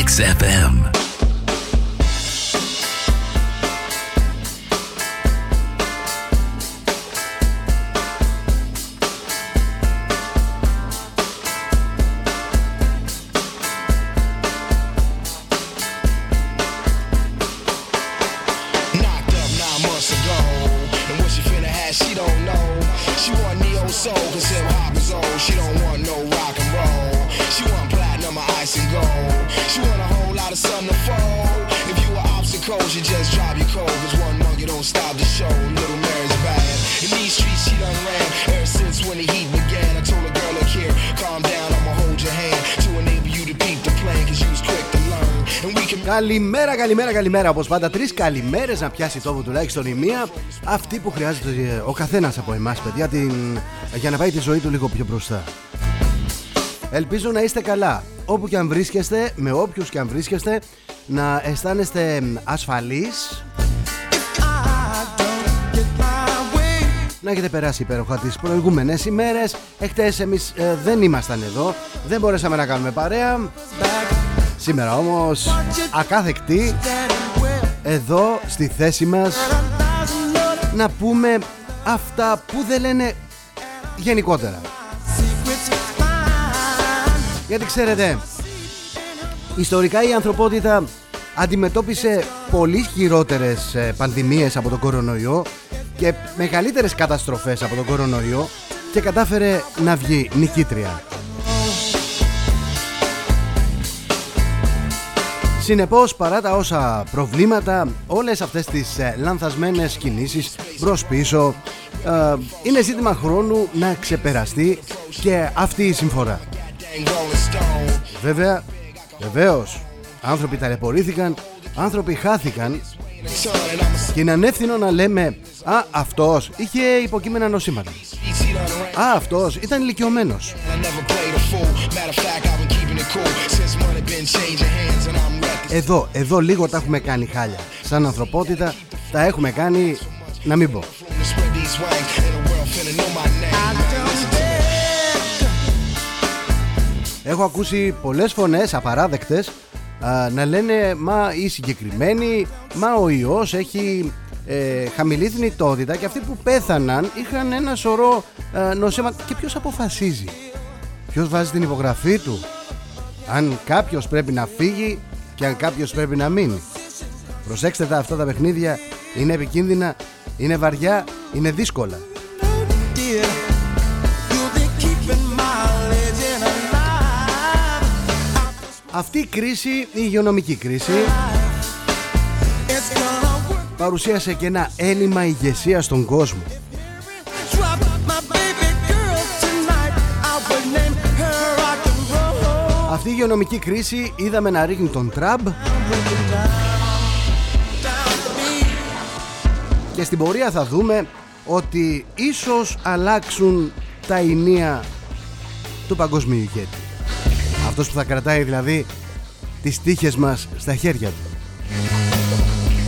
XFM. Καλημέρα, καλημέρα, καλημέρα. Όπως πάντα, τρεις καλημέρες να πιάσει τόπο τουλάχιστον η μία. Αυτή που χρειάζεται ο καθένας από εμάς, παιδιά, την... για να πάει τη ζωή του λίγο πιο μπροστά. Ελπίζω να είστε καλά. Όπου και αν βρίσκεστε, με όποιους και αν βρίσκεστε, να αισθάνεστε ασφαλείς να έχετε περάσει υπέροχα τις προηγούμενες ημέρες Εχθές εμείς ε, δεν ήμασταν εδώ Δεν μπορέσαμε να κάνουμε παρέα Σήμερα όμως ακάθεκτοι Εδώ στη θέση μας Να πούμε αυτά που δεν λένε γενικότερα Γιατί ξέρετε Ιστορικά η ανθρωπότητα αντιμετώπισε πολύ χειρότερες ε, πανδημίες από τον κορονοϊό και μεγαλύτερες καταστροφές από τον κορονοϊό και κατάφερε να βγει νικήτρια. Συνεπώς παρά τα όσα προβλήματα όλες αυτές τις ε, λανθασμένες κινήσεις μπρος πίσω ε, είναι ζήτημα χρόνου να ξεπεραστεί και αυτή η συμφορά. dang rolling stone. Βέβαια, βεβαίως, άνθρωποι ταλαιπωρήθηκαν, άνθρωποι χάθηκαν Son, and I'm a και είναι ανεύθυνο να λέμε «Α, αυτός είχε υποκείμενα νοσήματα». streets, he done ran. «Α, αυτός ήταν ηλικιωμένος». Εδώ, εδώ λίγο τα έχουμε κάνει χάλια. Σαν ανθρωπότητα τα έχουμε κάνει, να μην πω. To spread these wangs, and the world finna know my name. Man, listen to me. Έχω ακούσει πολλές φωνές απαράδεκτες α, να λένε «Μα η συγκεκριμένη, μα ο ιός έχει ε, χαμηλή θνητότητα και αυτοί που πέθαναν είχαν ένα σωρό ε, νοσήματα». Και ποιος αποφασίζει, ποιος βάζει την υπογραφή του, αν κάποιος πρέπει να φύγει και αν κάποιος πρέπει να μείνει. Προσέξτε τα αυτά τα παιχνίδια, είναι επικίνδυνα, είναι βαριά, είναι δύσκολα. dear. You'll be keeping my legend alive. Αυτή η κρίση, η υγειονομική κρίση, It's gonna work. παρουσίασε και ένα έλλειμμα ηγεσία στον κόσμο. Αυτή η υγειονομική κρίση είδαμε να ρίχνει τον Τραμπ Down to me. και στην πορεία θα δούμε ότι ίσως αλλάξουν τα ενία του παγκοσμίου ηγέτη. Αυτός που θα κρατάει δηλαδή τις τύχες μας στα χέρια του.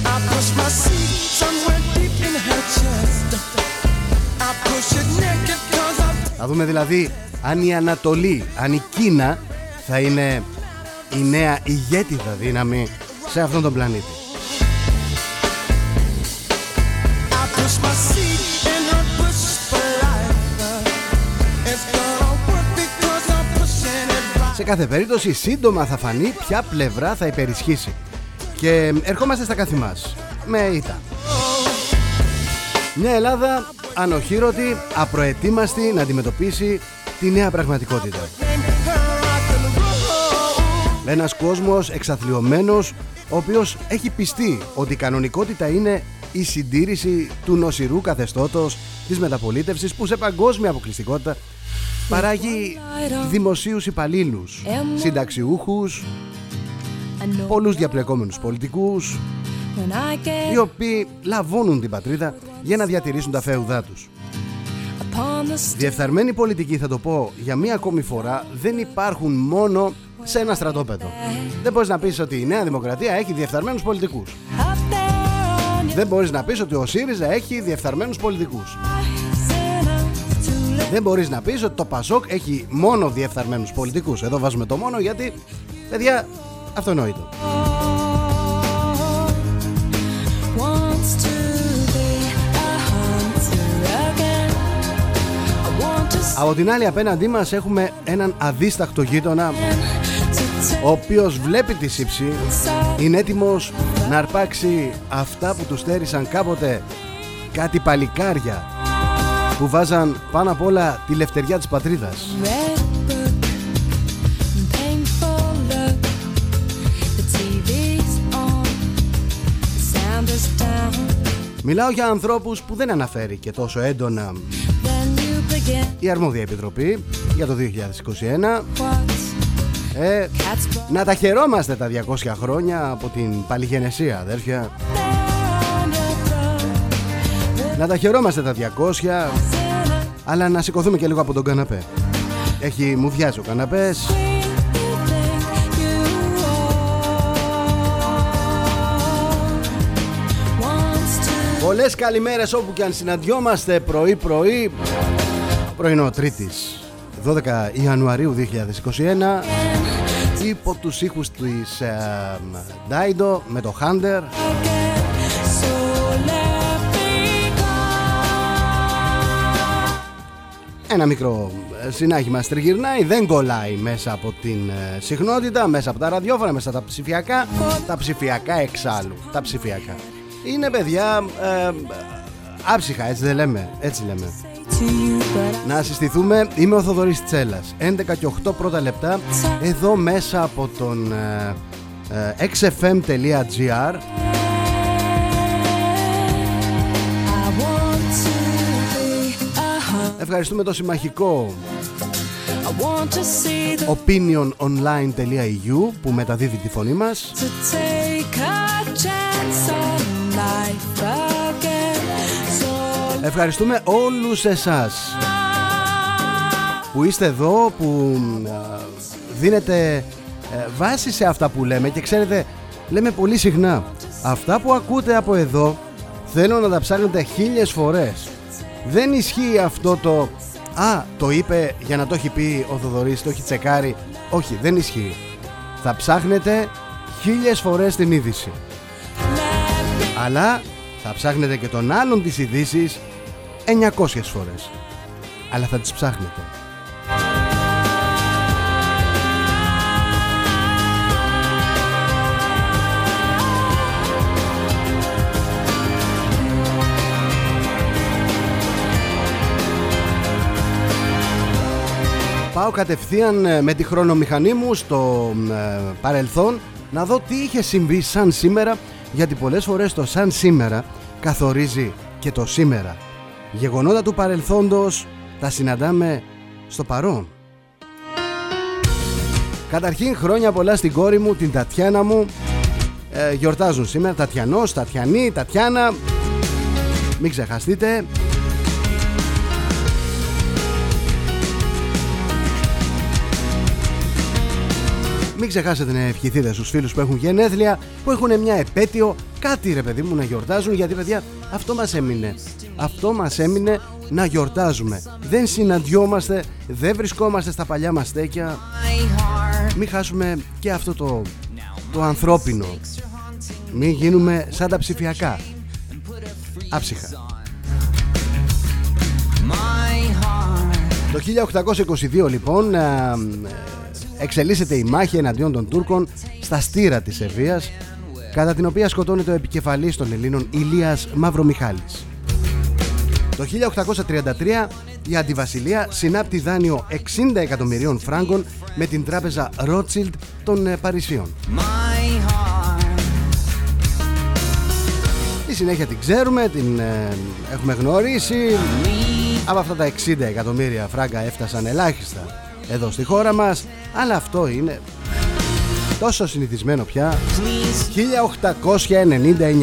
I push my seat somewhere deep in her chest. I push it naked 'cause I Θα δούμε δηλαδή αν η Ανατολή, αν η Κίνα θα είναι η νέα ηγέτιδα δύναμη σε αυτόν τον πλανήτη. I push my seat in her bush for life. It's gonna work because I'm pushing it right. Σε κάθε περίπτωση σύντομα θα φανεί ποια πλευρά θα υπερισχύσει. Και ερχόμαστε στα καθη μας με ήττα. Μια Ελλάδα ανοχήρωτη, απροετοίμαστη να αντιμετωπίσει τη νέα πραγματικότητα. Ένας κόσμος εξαθλιωμένος, ο οποίος έχει πιστεί ότι η κανονικότητα είναι η συντήρηση του νοσηρού καθεστώτος της μεταπολίτευσης που σε παγκόσμια αποκλειστικότητα παράγει δημοσίους υπαλλήλους, συνταξιούχους, πολλούς διαπλεκόμενους πολιτικούς, οι οποίοι λαβώνουν την πατρίδα για να διατηρήσουν τα φέουδά τους. Διεφθαρμένη πολιτική, θα το πω για μία ακόμη φορά, δεν υπάρχουν μόνο σε ένα στρατόπεδο. Δεν μπορείς να πεις ότι η Νέα Δημοκρατία έχει διεφθαρμένους πολιτικούς. Δεν μπορείς να πεις ότι ο ΣΥΡΙΖΑ έχει διεφθαρμένους πολιτικούς. Δεν μπορείς να πεις ότι το ΠΑΣΟΚ έχει μόνο διεφθαρμένους πολιτικούς. Εδώ βάζουμε το μόνο γιατί, παιδιά, Αυτονόητο. wants to be a hunter again. I want to Από την άλλη απέναντί μας έχουμε έναν αδίστακτο γείτονα to take ο οποίος βλέπει τη σύψη inside. είναι έτοιμος να αρπάξει αυτά που του στέρισαν κάποτε κάτι παλικάρια που βάζαν πάνω απ' όλα τη λευτεριά της πατρίδας. Red book, painful look. The TV's on, the sound is down. Μιλάω για ανθρώπους που δεν αναφέρει και τόσο έντονα Then you begin η Αρμόδια Επιτροπή για το 2021 what's ε, cat's blood να τα χαιρόμαστε τα 200 χρόνια από την παλιγενεσία αδέρφια on your throat. να τα χαιρόμαστε τα 200 αλλά να σηκωθούμε και λίγο από τον καναπέ έχει μουδιάσει ο καναπές We think you are. Wants to Πολλές καλημέρες όπου και αν συναντιόμαστε πρωί πρωί Πρωινό Τρίτης 12 Ιανουαρίου 2021 Υπό τους ήχους της ε, Dido με το Hunter. Get so let me go. Ένα μικρό ε, συνάχημα στριγυρνάει Δεν κολλάει μέσα από την ε, συχνότητα Μέσα από τα ραδιόφωνα, μέσα από τα ψηφιακά. Τα ψηφιακά εξάλλου Τα ψηφιακά. Είναι παιδιά ε, άψυχα έτσι δεν λέμε Έτσι λέμε. To you, but Να συστηθούμε, είμαι ο Θοδωρής Τσέλας. 11 και 8 πρώτα λεπτά. Εδώ μέσα από τον ε, ε, xfm.gr I want to be a hunter. Ευχαριστούμε το συμμαχικό I want to see the opiniononline.eu που μεταδίδει τη φωνή μας Ευχαριστούμε όλους εσάς που είστε εδώ, που α, δίνετε ε, βάση σε αυτά που λέμε και ξέρετε, λέμε πολύ συχνά, αυτά που ακούτε από εδώ θέλω να τα ψάχνετε χίλιες φορές. Δεν ισχύει αυτό το «Α, το είπε για να το έχει πει ο Θοδωρής, το έχει τσεκάρει». Όχι, δεν ισχύει. Θα ψάχνετε χίλιες φορές την είδηση. Αλλά θα ψάχνετε και τον άλλον τις ειδήσεις 900 φορές. Αλλά θα τις ψάχνετε. Πάω κατευθείαν ε, με τη χρονομηχανή μου στο ε, παρελθόν να δω τι είχε συμβεί σαν σήμερα γιατί πολλές φορές το σαν σήμερα καθορίζει και το σήμερα. Γεγονότα του παρελθόντος τα συναντάμε στο παρόν. Καταρχήν χρόνια πολλά στην κόρη μου, την Τατιάνα μου. Ε, Γιορτάζουν σήμερα Τατιανός, Τατιανή, Τατιάνα. Μην ξεχαστείτε. Μην ξεχάσετε να ευχηθείτε στους φίλους που έχουν γενέθλια Που έχουν μια επέτειο. Κάτι ρε παιδί μου να γιορτάζουν Γιατί παιδιά αυτό μας έμεινε Αυτό μας έμεινε να γιορτάζουμε. Δεν συναντιόμαστε Δεν βρισκόμαστε στα παλιά μας στέκια. Μην χάσουμε και αυτό το, το ανθρώπινο. Μην γίνουμε σαν τα ψηφιακά. Άψυχα. Το 1822 λοιπόν α, εξελίσσεται η μάχη εναντίον των Τούρκων στα στήρα της Σερβίας κατά την οποία σκοτώνεται ο επικεφαλής των Ελλήνων Ηλίας Μαυρομιχάλης. Το 1833 η Αντιβασιλεία συνάπτει δάνειο 60 εκατομμυρίων φράγκων με την τράπεζα Rothschild των ε, Παρισίων. Η συνέχεια την ξέρουμε, την ε, έχουμε γνωρίσει. Από αυτά τα 60 εκατομμύρια φράγκα έφτασαν ελάχιστα εδώ στη χώρα μας, αλλά αυτό είναι τόσο συνηθισμένο πια.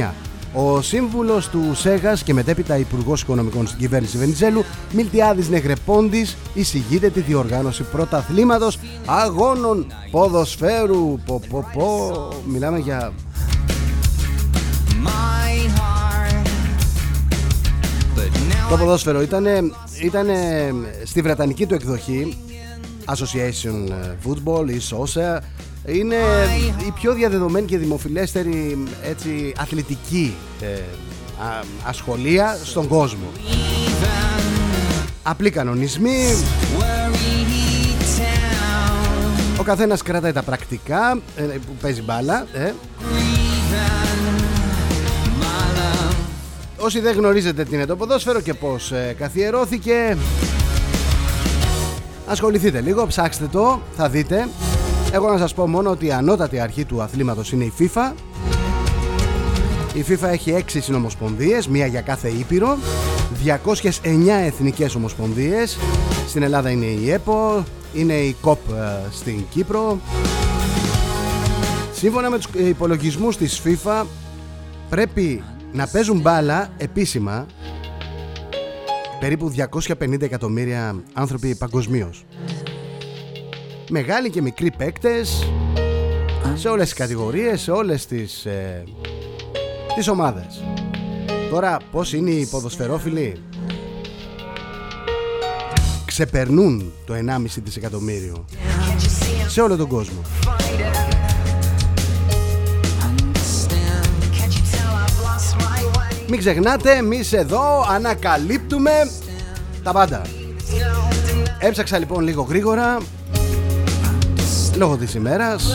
1899. Ο σύμβουλος του ΣΕΓΑΣ και μετέπειτα υπουργός Οικονομικών στην κυβέρνηση Βενιζέλου, Μιλτιάδης Νεγρεπόντης, εισηγείται τη διοργάνωση πρωταθλήματος αγώνων ποδοσφαίρου. Πο, πο, πο. Μιλάμε για Το ποδόσφαιρο ήταν, ήτανε στη βρετανική του εκδοχή Association Football ή SOSA είναι η πιο διαδεδομένη και δημοφιλέστερη έτσι, αθλητική ε, α- ασχολία στον κόσμο. Απλοί κανονισμοί, ο καθένας κρατάει τα πρακτικά ε, που παίζει μπάλα. Ε. Όσοι δεν γνωρίζετε τι είναι το ποδόσφαιρο και πώς ε, καθιερώθηκε Ασχοληθείτε λίγο, ψάξτε το, θα δείτε Εγώ να σας πω μόνο ότι η ανώτατη αρχή του αθλήματος είναι η FIFA. Η FIFA έχει 6 συνομοσπονδίες, μία για κάθε ήπειρο 209 εθνικές ομοσπονδίες. Στην Ελλάδα είναι η ΕΠΟ, είναι η ΚΟΠ ε, στην Κύπρο. Σύμφωνα με τους ε, υπολογισμούς της FIFA Πρέπει να παίζουν μπάλα επίσημα περίπου 250 εκατομμύρια άνθρωποι παγκοσμίως. Μεγάλοι και μικροί παίκτες σε όλες τις κατηγορίες, σε όλες τις, ε, τις ομάδες. Τώρα πώς είναι οι ποδοσφαιρόφιλοι; Ξεπερνούν το 1,5 δισεκατομμύριο σε όλο τον κόσμο. Μην ξεχνάτε, εμείς εδώ ανακαλύπτουμε τα πάντα. Έψαξα λοιπόν λίγο γρήγορα λόγω της ημέρας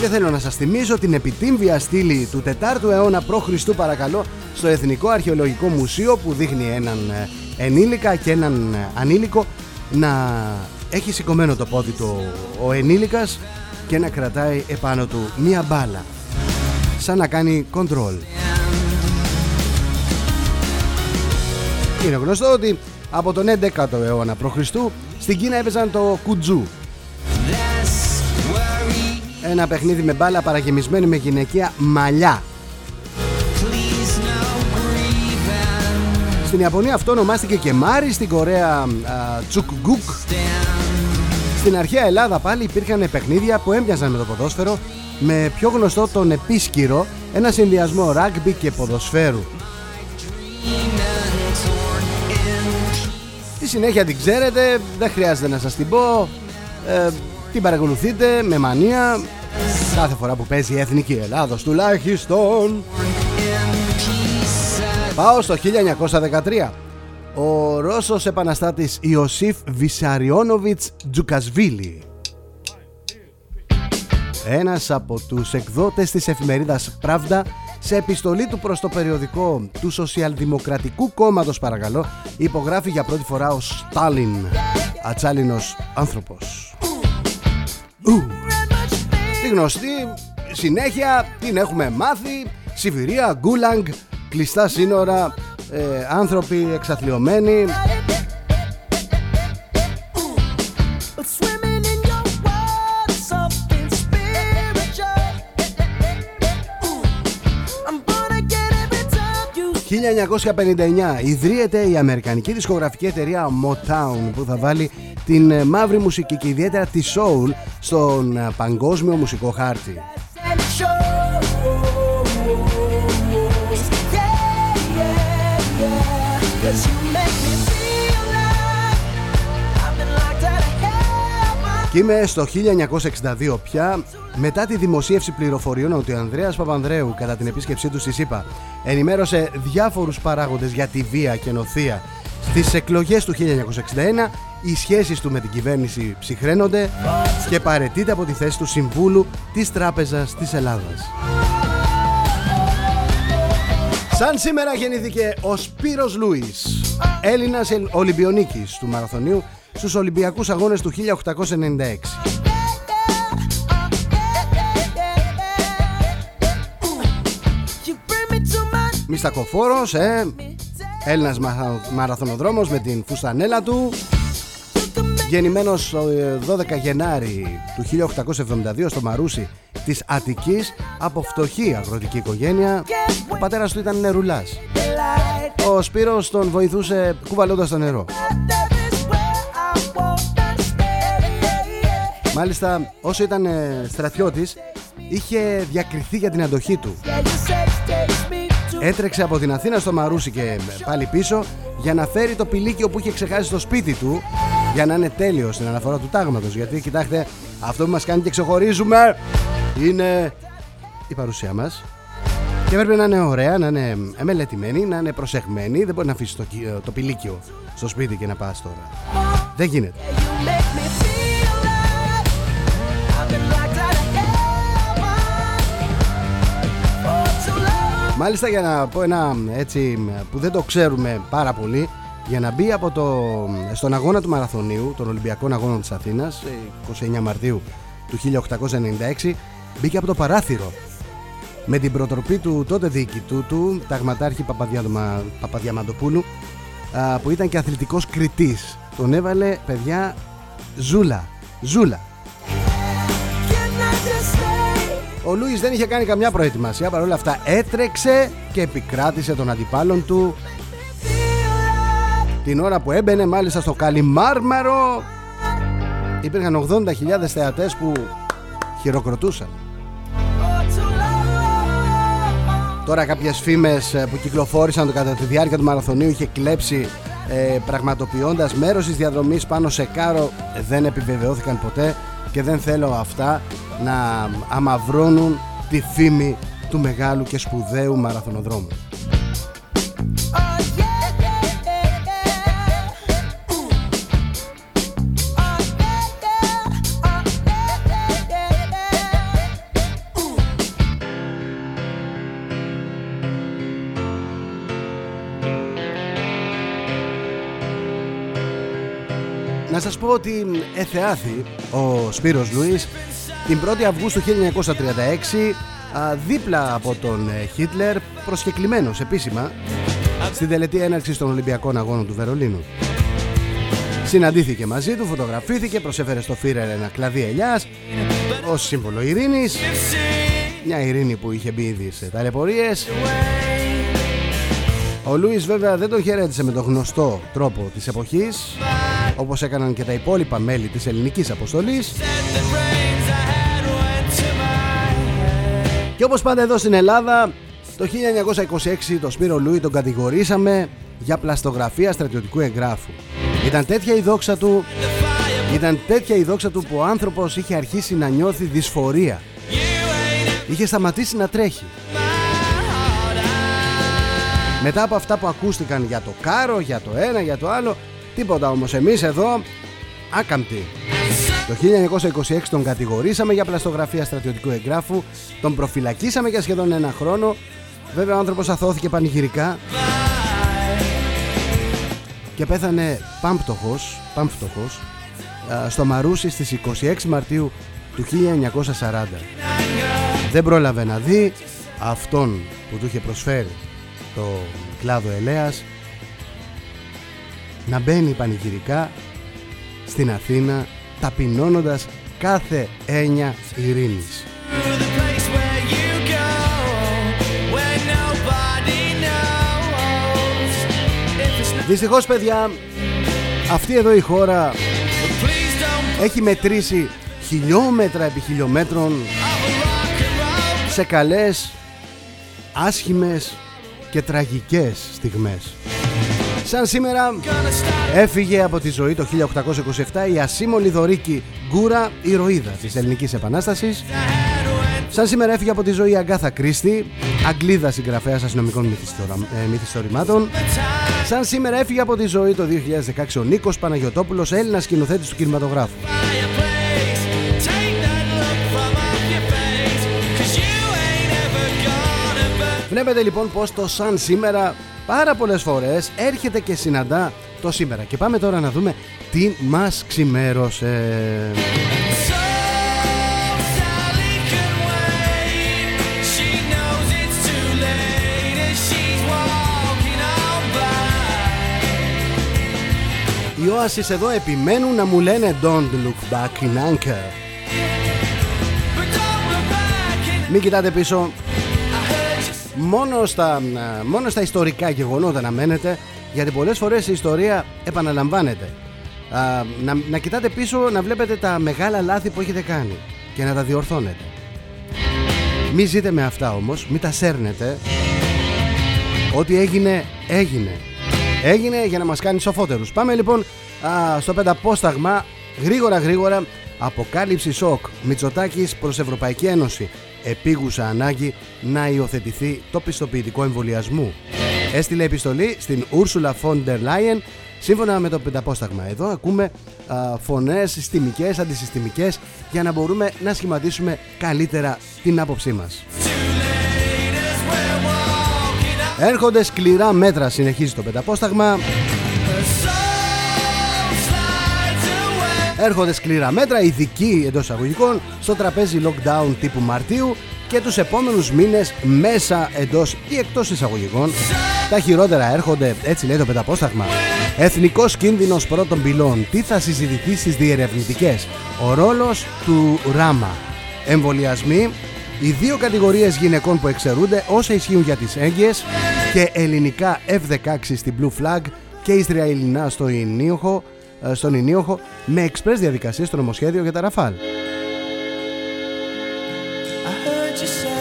και θέλω να σας θυμίσω την επιτύμβια στήλη του 4ου αιώνα π.Χ. παρακαλώ στο Εθνικό Αρχαιολογικό Μουσείο που δείχνει έναν ε, ενήλικα και έναν ε, ανήλικο να έχει σηκωμένο το πόδι του ο ενήλικας και να κρατάει επάνω του μία μπάλα σαν να κάνει control. Είναι γνωστό ότι από τον 11ο αιώνα π.Χ. στην Κίνα έπαιζαν το κουτζού. Ένα παιχνίδι με μπάλα παραγεμισμένη με γυναικεία μαλλιά. Στην Ιαπωνία αυτό ονομάστηκε και Μάρι, στην Κορέα α, Τσουκγκουκ. Στην αρχαία Ελλάδα πάλι υπήρχαν παιχνίδια που έμπιαζαν με το ποδόσφαιρο με πιο γνωστό τον επίσκυρο, ένα συνδυασμό ράγκμπι και ποδοσφαίρου. Τη συνέχεια την ξέρετε, δεν χρειάζεται να σας την πω. Ε, την παρακολουθείτε με μανία κάθε φορά που παίζει η Εθνική Ελλάδος τουλάχιστον. Πάω στο 1913. Ο Ρώσος επαναστάτης Ιωσήφ Βυσαριόνοβιτς Τζουκασβίλη ένας από τους εκδότες της εφημερίδας Pravda σε επιστολή του προς το περιοδικό του Σοσιαλδημοκρατικού Κόμματος παρακαλώ υπογράφει για πρώτη φορά ο Στάλιν. Ατσάλινος άνθρωπος. Ου. Τη γνωστή συνέχεια την έχουμε μάθει. Σιβηρία, Γκούλαγκ, κλειστά σύνορα, ε, άνθρωποι εξαθλειωμένοι 1959 ιδρύεται η αμερικανική δισκογραφική εταιρεία Motown που θα βάλει την ε, μαύρη μουσική και ιδιαίτερα τη soul στον ε, παγκόσμιο μουσικό χάρτη. Και είμαι στο 1962 πια μετά τη δημοσίευση πληροφοριών ότι ο Ανδρέας Παπανδρέου κατά την επίσκεψή του στη ΣΥΠΑ ενημέρωσε διάφορους παράγοντες για τη βία και νοθεία στις εκλογές του 1961 οι σχέσεις του με την κυβέρνηση ψυχραίνονται και παρετείται από τη θέση του Συμβούλου της Τράπεζας της Ελλάδας. Σαν σήμερα γεννήθηκε ο Σπύρος Λούις, Έλληνας ελ- Ολυμπιονίκης του Μαραθωνίου στους Ολυμπιακούς Αγώνες του 1896. You bring me to my Μιστακοφόρος, ε, Έλληνας μαρα- μαραθωνοδρόμος με την φουστανέλα του Γεννημένος ε, 12 Γενάρη του 1872 στο Μαρούσι της Αττικής από φτωχή αγροτική οικογένεια Ο πατέρας του ήταν νερουλάς light. Ο Σπύρος τον βοηθούσε κουβαλώντας το νερό Μάλιστα όσο ήταν ε, στρατιώτης είχε διακριθεί για την αντοχή του. Yeah. Your sex takes me to Έτρεξε από την Αθήνα στο Μαρούσι και πάλι πίσω για να φέρει το πηλίκιο που είχε ξεχάσει στο σπίτι του για να είναι τέλειος στην αναφορά του τάγματος. Γιατί κοιτάξτε αυτό που μας κάνει και ξεχωρίζουμε είναι η παρουσία μας. Και πρέπει να είναι ωραία, να είναι μελετημένη, να είναι προσεχμένη δεν μπορεί να αφήσει το, κι- το πηλίκιο στο σπίτι και να πας τώρα δεν γίνεται. You make me feel like I've been locked out of heaven. For too long. Μάλιστα για να πω ένα έτσι που δεν το ξέρουμε πάρα πολύ για να μπει από το, στον αγώνα του Μαραθωνίου των Ολυμπιακών Αγώνων της Αθήνας ε, 29 Μαρτίου του 1896 μπήκε από το παράθυρο. Με την προτροπή του τότε διοικητού του ταγματάρχη Παπαδιαδομα- Παπαδιαμαντοπούλου α, που ήταν και αθλητικός κριτής τον έβαλε παιδιά ζούλα. Ζούλα. Can I just say Ο Λούις δεν είχε κάνει καμιά προετοιμασία παρόλα αυτά έτρεξε και επικράτησε τον αντιπάλων του. Την ώρα που έμπαινε μάλιστα στο Καλιμάρμαρο υπήρχαν 80.000 θεατές που χειροκροτούσαν. For too long. Τώρα κάποιες φήμες ε, που κυκλοφόρησαν το κατά τη διάρκεια του μαραθωνίου είχε κλέψει ε, πραγματοποιώντας μέρος της διαδρομής πάνω σε κάρο ε, δεν επιβεβαιώθηκαν ποτέ και δεν θέλω αυτά να αμαυρώνουν τη φήμη του μεγάλου και σπουδαίου μαραθωνοδρόμου. Πω ότι εθεάθη ο Σπύρος Λουίς την 1η Αυγούστου 1936 α, δίπλα από τον ε, Χίτλερ προσκεκλημένος επίσημα στην τελετή έναρξης των Ολυμπιακών Αγώνων του Βερολίνου. Συναντήθηκε μαζί του, φωτογραφήθηκε, προσέφερε στο Φίρερ ένα κλαδί ελιάς ως σύμβολο ειρήνης μια ειρήνη που είχε μπει ήδη σε ταλαιπωρίες ο Λούις βέβαια δεν τον χαιρέτησε με τον γνωστό τρόπο της εποχής όπως έκαναν και τα υπόλοιπα μέλη της ελληνικής αποστολής. Και όπως πάντα εδώ στην Ελλάδα το 1926 το Σπύρο Λούι τον κατηγορήσαμε για πλαστογραφία στρατιωτικού εγγράφου. Ήταν τέτοια η δόξα του ήταν τέτοια η δόξα του που ο άνθρωπος είχε αρχίσει να νιώθει δυσφορία. Είχε σταματήσει να τρέχει. Μετά από αυτά που ακούστηκαν για το κάρο, για το ένα, για το άλλο Τίποτα όμως εμείς εδώ άκαμπτοι. Το 1926 τον κατηγορήσαμε για πλαστογραφία στρατιωτικού εγγράφου Τον προφυλακίσαμε για σχεδόν ένα χρόνο. Βέβαια ο άνθρωπος αθώθηκε πανηγυρικά Και πέθανε πάμπτωχος, πάμπτωχος α, Στο Μαρούσι στις 26 Μαρτίου του 1940 Δεν πρόλαβε να δει αυτόν που του είχε προσφέρει το κλάδο ελέας να μπαίνει πανηγυρικά στην Αθήνα ταπεινώνοντας κάθε έννοια ειρήνης. Δυστυχώς παιδιά αυτή εδώ η χώρα έχει μετρήσει χιλιόμετρα επί χιλιόμετρων σε καλές, άσχημες και τραγικές στιγμές. Σαν σήμερα έφυγε από τη ζωή το 1827 η ασήμολη δωρίκη Γκούρα ηρωίδα της Ελληνικής Επανάστασης. Σαν σήμερα έφυγε από τη ζωή η Αγκάθα Κρίστη, Αγγλίδα συγγραφέας αστυνομικών μυθιστορα- ε, μυθιστορημάτων. Σαν σήμερα έφυγε από τη ζωή το 2016 ο Νίκος Παναγιωτόπουλος, Έλληνας σκηνοθέτης του κινηματογράφου. Βλέπετε λοιπόν πως το σαν σήμερα πάρα πολλές φορές έρχεται και συναντά το σήμερα. Και πάμε τώρα να δούμε τι μας ξημέρωσε. Οι Oasis εδώ επιμένουν να μου λένε Don't look back in anchor. Μην κοιτάτε πίσω. Μόνο στα, μόνο στα ιστορικά γεγονότα να μένετε, γιατί πολλές φορές η ιστορία επαναλαμβάνεται. Α, να, να κοιτάτε πίσω, να βλέπετε τα μεγάλα λάθη που έχετε κάνει και να τα διορθώνετε. Μη ζείτε με αυτά όμως, μη τα σέρνετε. Ό,τι έγινε, έγινε. Έγινε για να μας κάνεις σοφότερους. Πάμε λοιπόν Α, στο πενταπόσταγμα, γρήγορα γρήγορα, αποκάλυψη σοκ. Μητσοτάκης προς Ευρωπαϊκή Ένωση. Επίγουσα ανάγκη να υιοθετηθεί το πιστοποιητικό εμβολιασμού. Έστειλε επιστολή στην Ursula von der Leyen σύμφωνα με το πενταπόσταγμα. Εδώ ακούμε α, φωνές συστημικές, αντισυστημικές για να μπορούμε να σχηματίσουμε καλύτερα την άποψή μας. Έρχονται σκληρά μέτρα, συνεχίζει το πενταπόσταγμα. Έρχονται σκληρά μέτρα, ειδικοί εντός εισαγωγικών, στο τραπέζι lockdown τύπου Μαρτίου και τους επόμενους μήνες μέσα εντός ή εκτός εισαγωγικών. Τα χειρότερα έρχονται, έτσι λέει το πενταπόσταγμα. Εθνικός κίνδυνος πρώτων πυλών. Τι θα συζητηθεί στις διερευνητικές; Ο ρόλος του ράμα. Εμβολιασμοί. Οι δύο κατηγορίες γυναικών που εξαιρούνται όσα ισχύουν για τις έγκυες και ελληνικά F-16 στην Blue Flag και Ισραηλινά στο Ινίοχο, ε, στον Ινίοχο με εξπρές διαδικασίες στο νομοσχέδιο για τα Ραφάλ.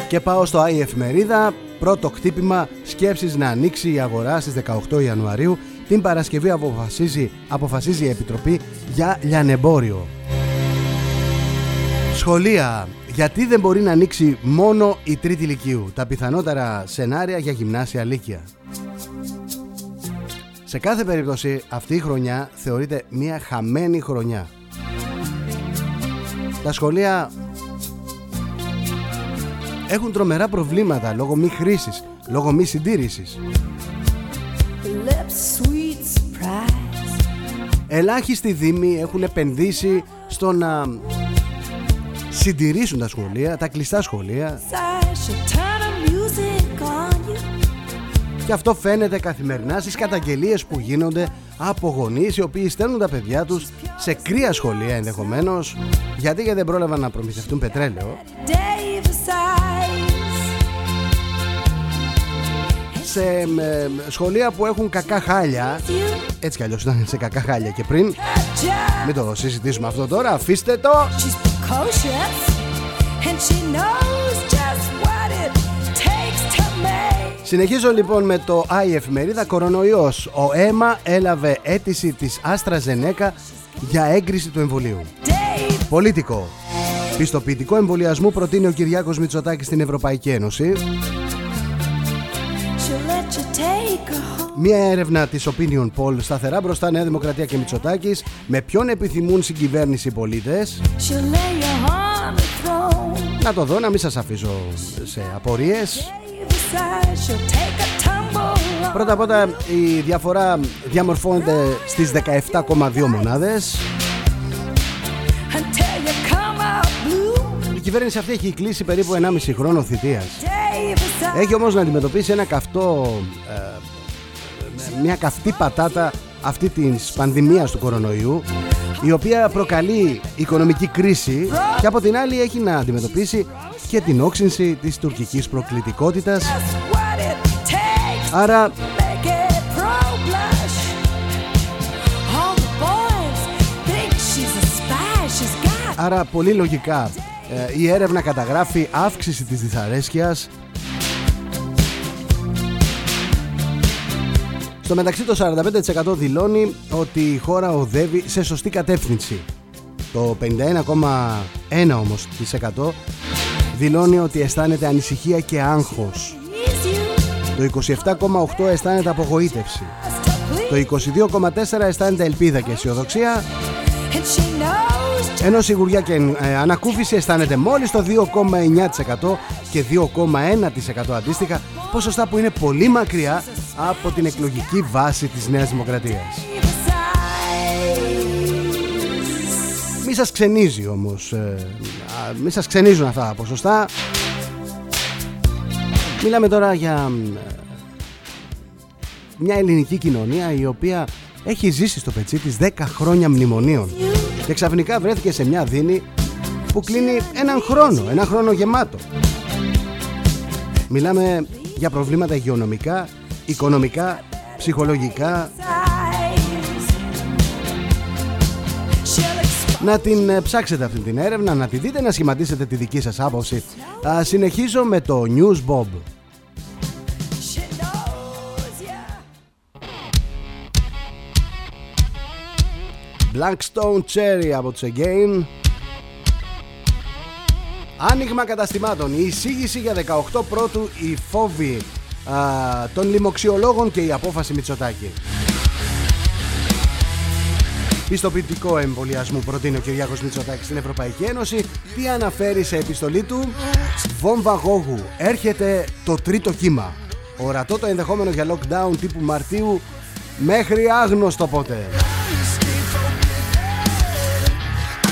Και πάω στο i εφημερίδα. Πρώτο χτύπημα σκέψεις να ανοίξει η αγορά στις 18 Ιανουαρίου. Την Παρασκευή αποφασίζει, αποφασίζει η Επιτροπή για λιανεμπόριο. Σχολεία. Γιατί δεν μπορεί να ανοίξει μόνο η τρίτη ηλικίου; Τα πιθανότερα σενάρια για γυμνάσια λύκεια. Σε κάθε περίπτωση αυτή η χρονιά θεωρείται μια χαμένη χρονιά. Τα σχολεία έχουν τρομερά προβλήματα λόγω μη χρήσης, λόγω μη συντήρησης. Lips, sweet surprise. Ελάχιστοι δήμοι έχουν επενδύσει στο να συντηρήσουν τα σχολεία, τα κλειστά σχολεία και αυτό φαίνεται καθημερινά στις καταγγελίες που γίνονται από γονείς οι οποίοι στέλνουν τα παιδιά τους σε κρύα σχολεία ενδεχομένως γιατί, γιατί δεν πρόλαβαν να προμηθευτούν πετρέλαιο Davis eyes. σε ε, σχολεία που έχουν κακά χάλια You έτσι κι αλλιώς ήταν σε κακά χάλια και πριν job. μην το συζητήσουμε αυτό τώρα αφήστε το Συνεχίζω λοιπόν με το i εφημερίδα Κορονοϊός. Ο αίμα έλαβε αίτηση της Άστρα Ζενέκα για έγκριση του εμβολίου. Dave, Πολίτικο. Πιστοποιητικό εμβολιασμού προτείνει ο Κυριάκος Μητσοτάκης στην Ευρωπαϊκή Ένωση. she'll let you take her home. Μία έρευνα της Opinion Poll σταθερά μπροστά Νέα Δημοκρατία και Μητσοτάκης με ποιον επιθυμούν συγκυβέρνηση οι πολίτες; She'll lay you on the throne. Να το δω να μην σας αφήσω σε απορίες. Davis eyes, she'll take a tumble. Πρώτα απ' όλα η διαφορά διαμορφώνεται στις 17,2 μονάδες. Until you come out blue. Η κυβέρνηση αυτή έχει κλείσει περίπου 1,5 χρόνο θητείας. Davis eyes. Έχει όμως να αντιμετωπίσει ένα καυτό, ε, μια καυτή πατάτα αυτή της πανδημίας του κορονοϊού η οποία προκαλεί οικονομική κρίση και από την άλλη έχει να αντιμετωπίσει και την όξυνση της τουρκικής προκλητικότητας Just what it takes άρα to make it pro blush. All the boys think she's a spy. She's got Άρα πολύ λογικά ε, η έρευνα καταγράφει αύξηση της δυσαρέσκειας Στο μεταξύ το 45% δηλώνει ότι η χώρα οδεύει σε σωστή κατεύθυνση. Το 51,1% όμως της 100 δηλώνει ότι αισθάνεται ανησυχία και άγχος. ease you Το 27,8% αισθάνεται απογοήτευση. just to please. Το 22,4% αισθάνεται ελπίδα και αισιοδοξία And she knows ενώ σιγουριά και ε, ανακούφιση αισθάνεται μόλις το 2,9% και 2,1% αντίστοιχα, ποσοστά που είναι πολύ μακριά από την εκλογική βάση της Νέας Δημοκρατίας. Davis eyes. Μη σας ξενίζει όμως, ε, α, μη σας ξενίζουν αυτά τα ποσοστά. Μιλάμε τώρα για ε, μια ελληνική κοινωνία η οποία έχει ζήσει στο πετσί της 10 χρόνια μνημονίων και ξαφνικά βρέθηκε σε μια δίνη που κλείνει έναν χρόνο, ένα χρόνο γεμάτο. Μιλάμε για προβλήματα υγειονομικά, οικονομικά, ψυχολογικά. eyes. She'll explode. Να την ε, ψάξετε αυτή την έρευνα, να τη δείτε, να σχηματίσετε τη δική σας άποψη. Α, συνεχίζω με το News Bob. She knows, yeah. Black Stone Cherry από τους Again. Άνοιγμα καταστημάτων. Η εισήγηση για 18 πρώτου η φόβη α, των λοιμοξιολόγων και η απόφαση Μητσοτάκη. Πιστοποιητικό εμβολιασμού προτείνει ο Κυριάκος Μητσοτάκης στην Ευρωπαϊκή Ένωση. Τι αναφέρει σε επιστολή του, Βόμβα Γόγου. Έρχεται το τρίτο κύμα. Ορατό το ενδεχόμενο για lockdown τύπου Μαρτίου μέχρι άγνωστο ποτέ.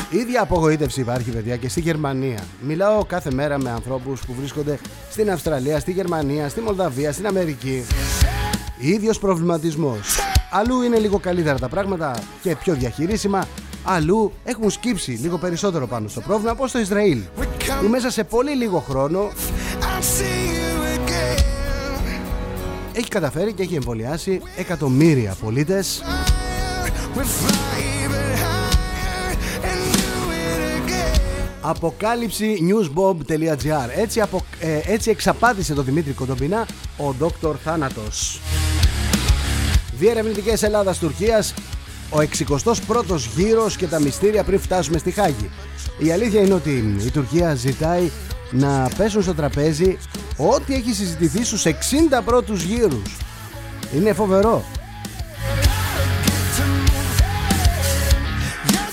Ίδια απογοήτευση υπάρχει, παιδιά, και στη Γερμανία. Μιλάω κάθε μέρα με ανθρώπους που βρίσκονται στην Αυστραλία, στη Γερμανία, στη Μολδαβία, στην Αμερική. Ίδιος προβληματισμός. Αλλού είναι λίγο καλύτερα τα πράγματα και πιο διαχειρίσιμα. Αλλού έχουν σκύψει λίγο περισσότερο πάνω στο πρόβλημα από στο Ισραήλ. Που μέσα σε πολύ λίγο χρόνο I'll see you again. έχει καταφέρει και έχει εμβολιάσει εκατομμύρια πολίτες Αποκάλυψη newsbob.gr έτσι, απο, ε, έτσι εξαπάτησε το Δημήτρη Κοντομπινά ο Δόκτωρ Θάνατος. Διερευνητικές Ελλάδας-Τουρκίας ο 61ος γύρος και τα μυστήρια πριν φτάσουμε στη Χάγη. Η αλήθεια είναι ότι η Τουρκία ζητάει να πέσουν στο τραπέζι ό,τι έχει συζητηθεί στους 60 πρώτους γύρους. Είναι φοβερό.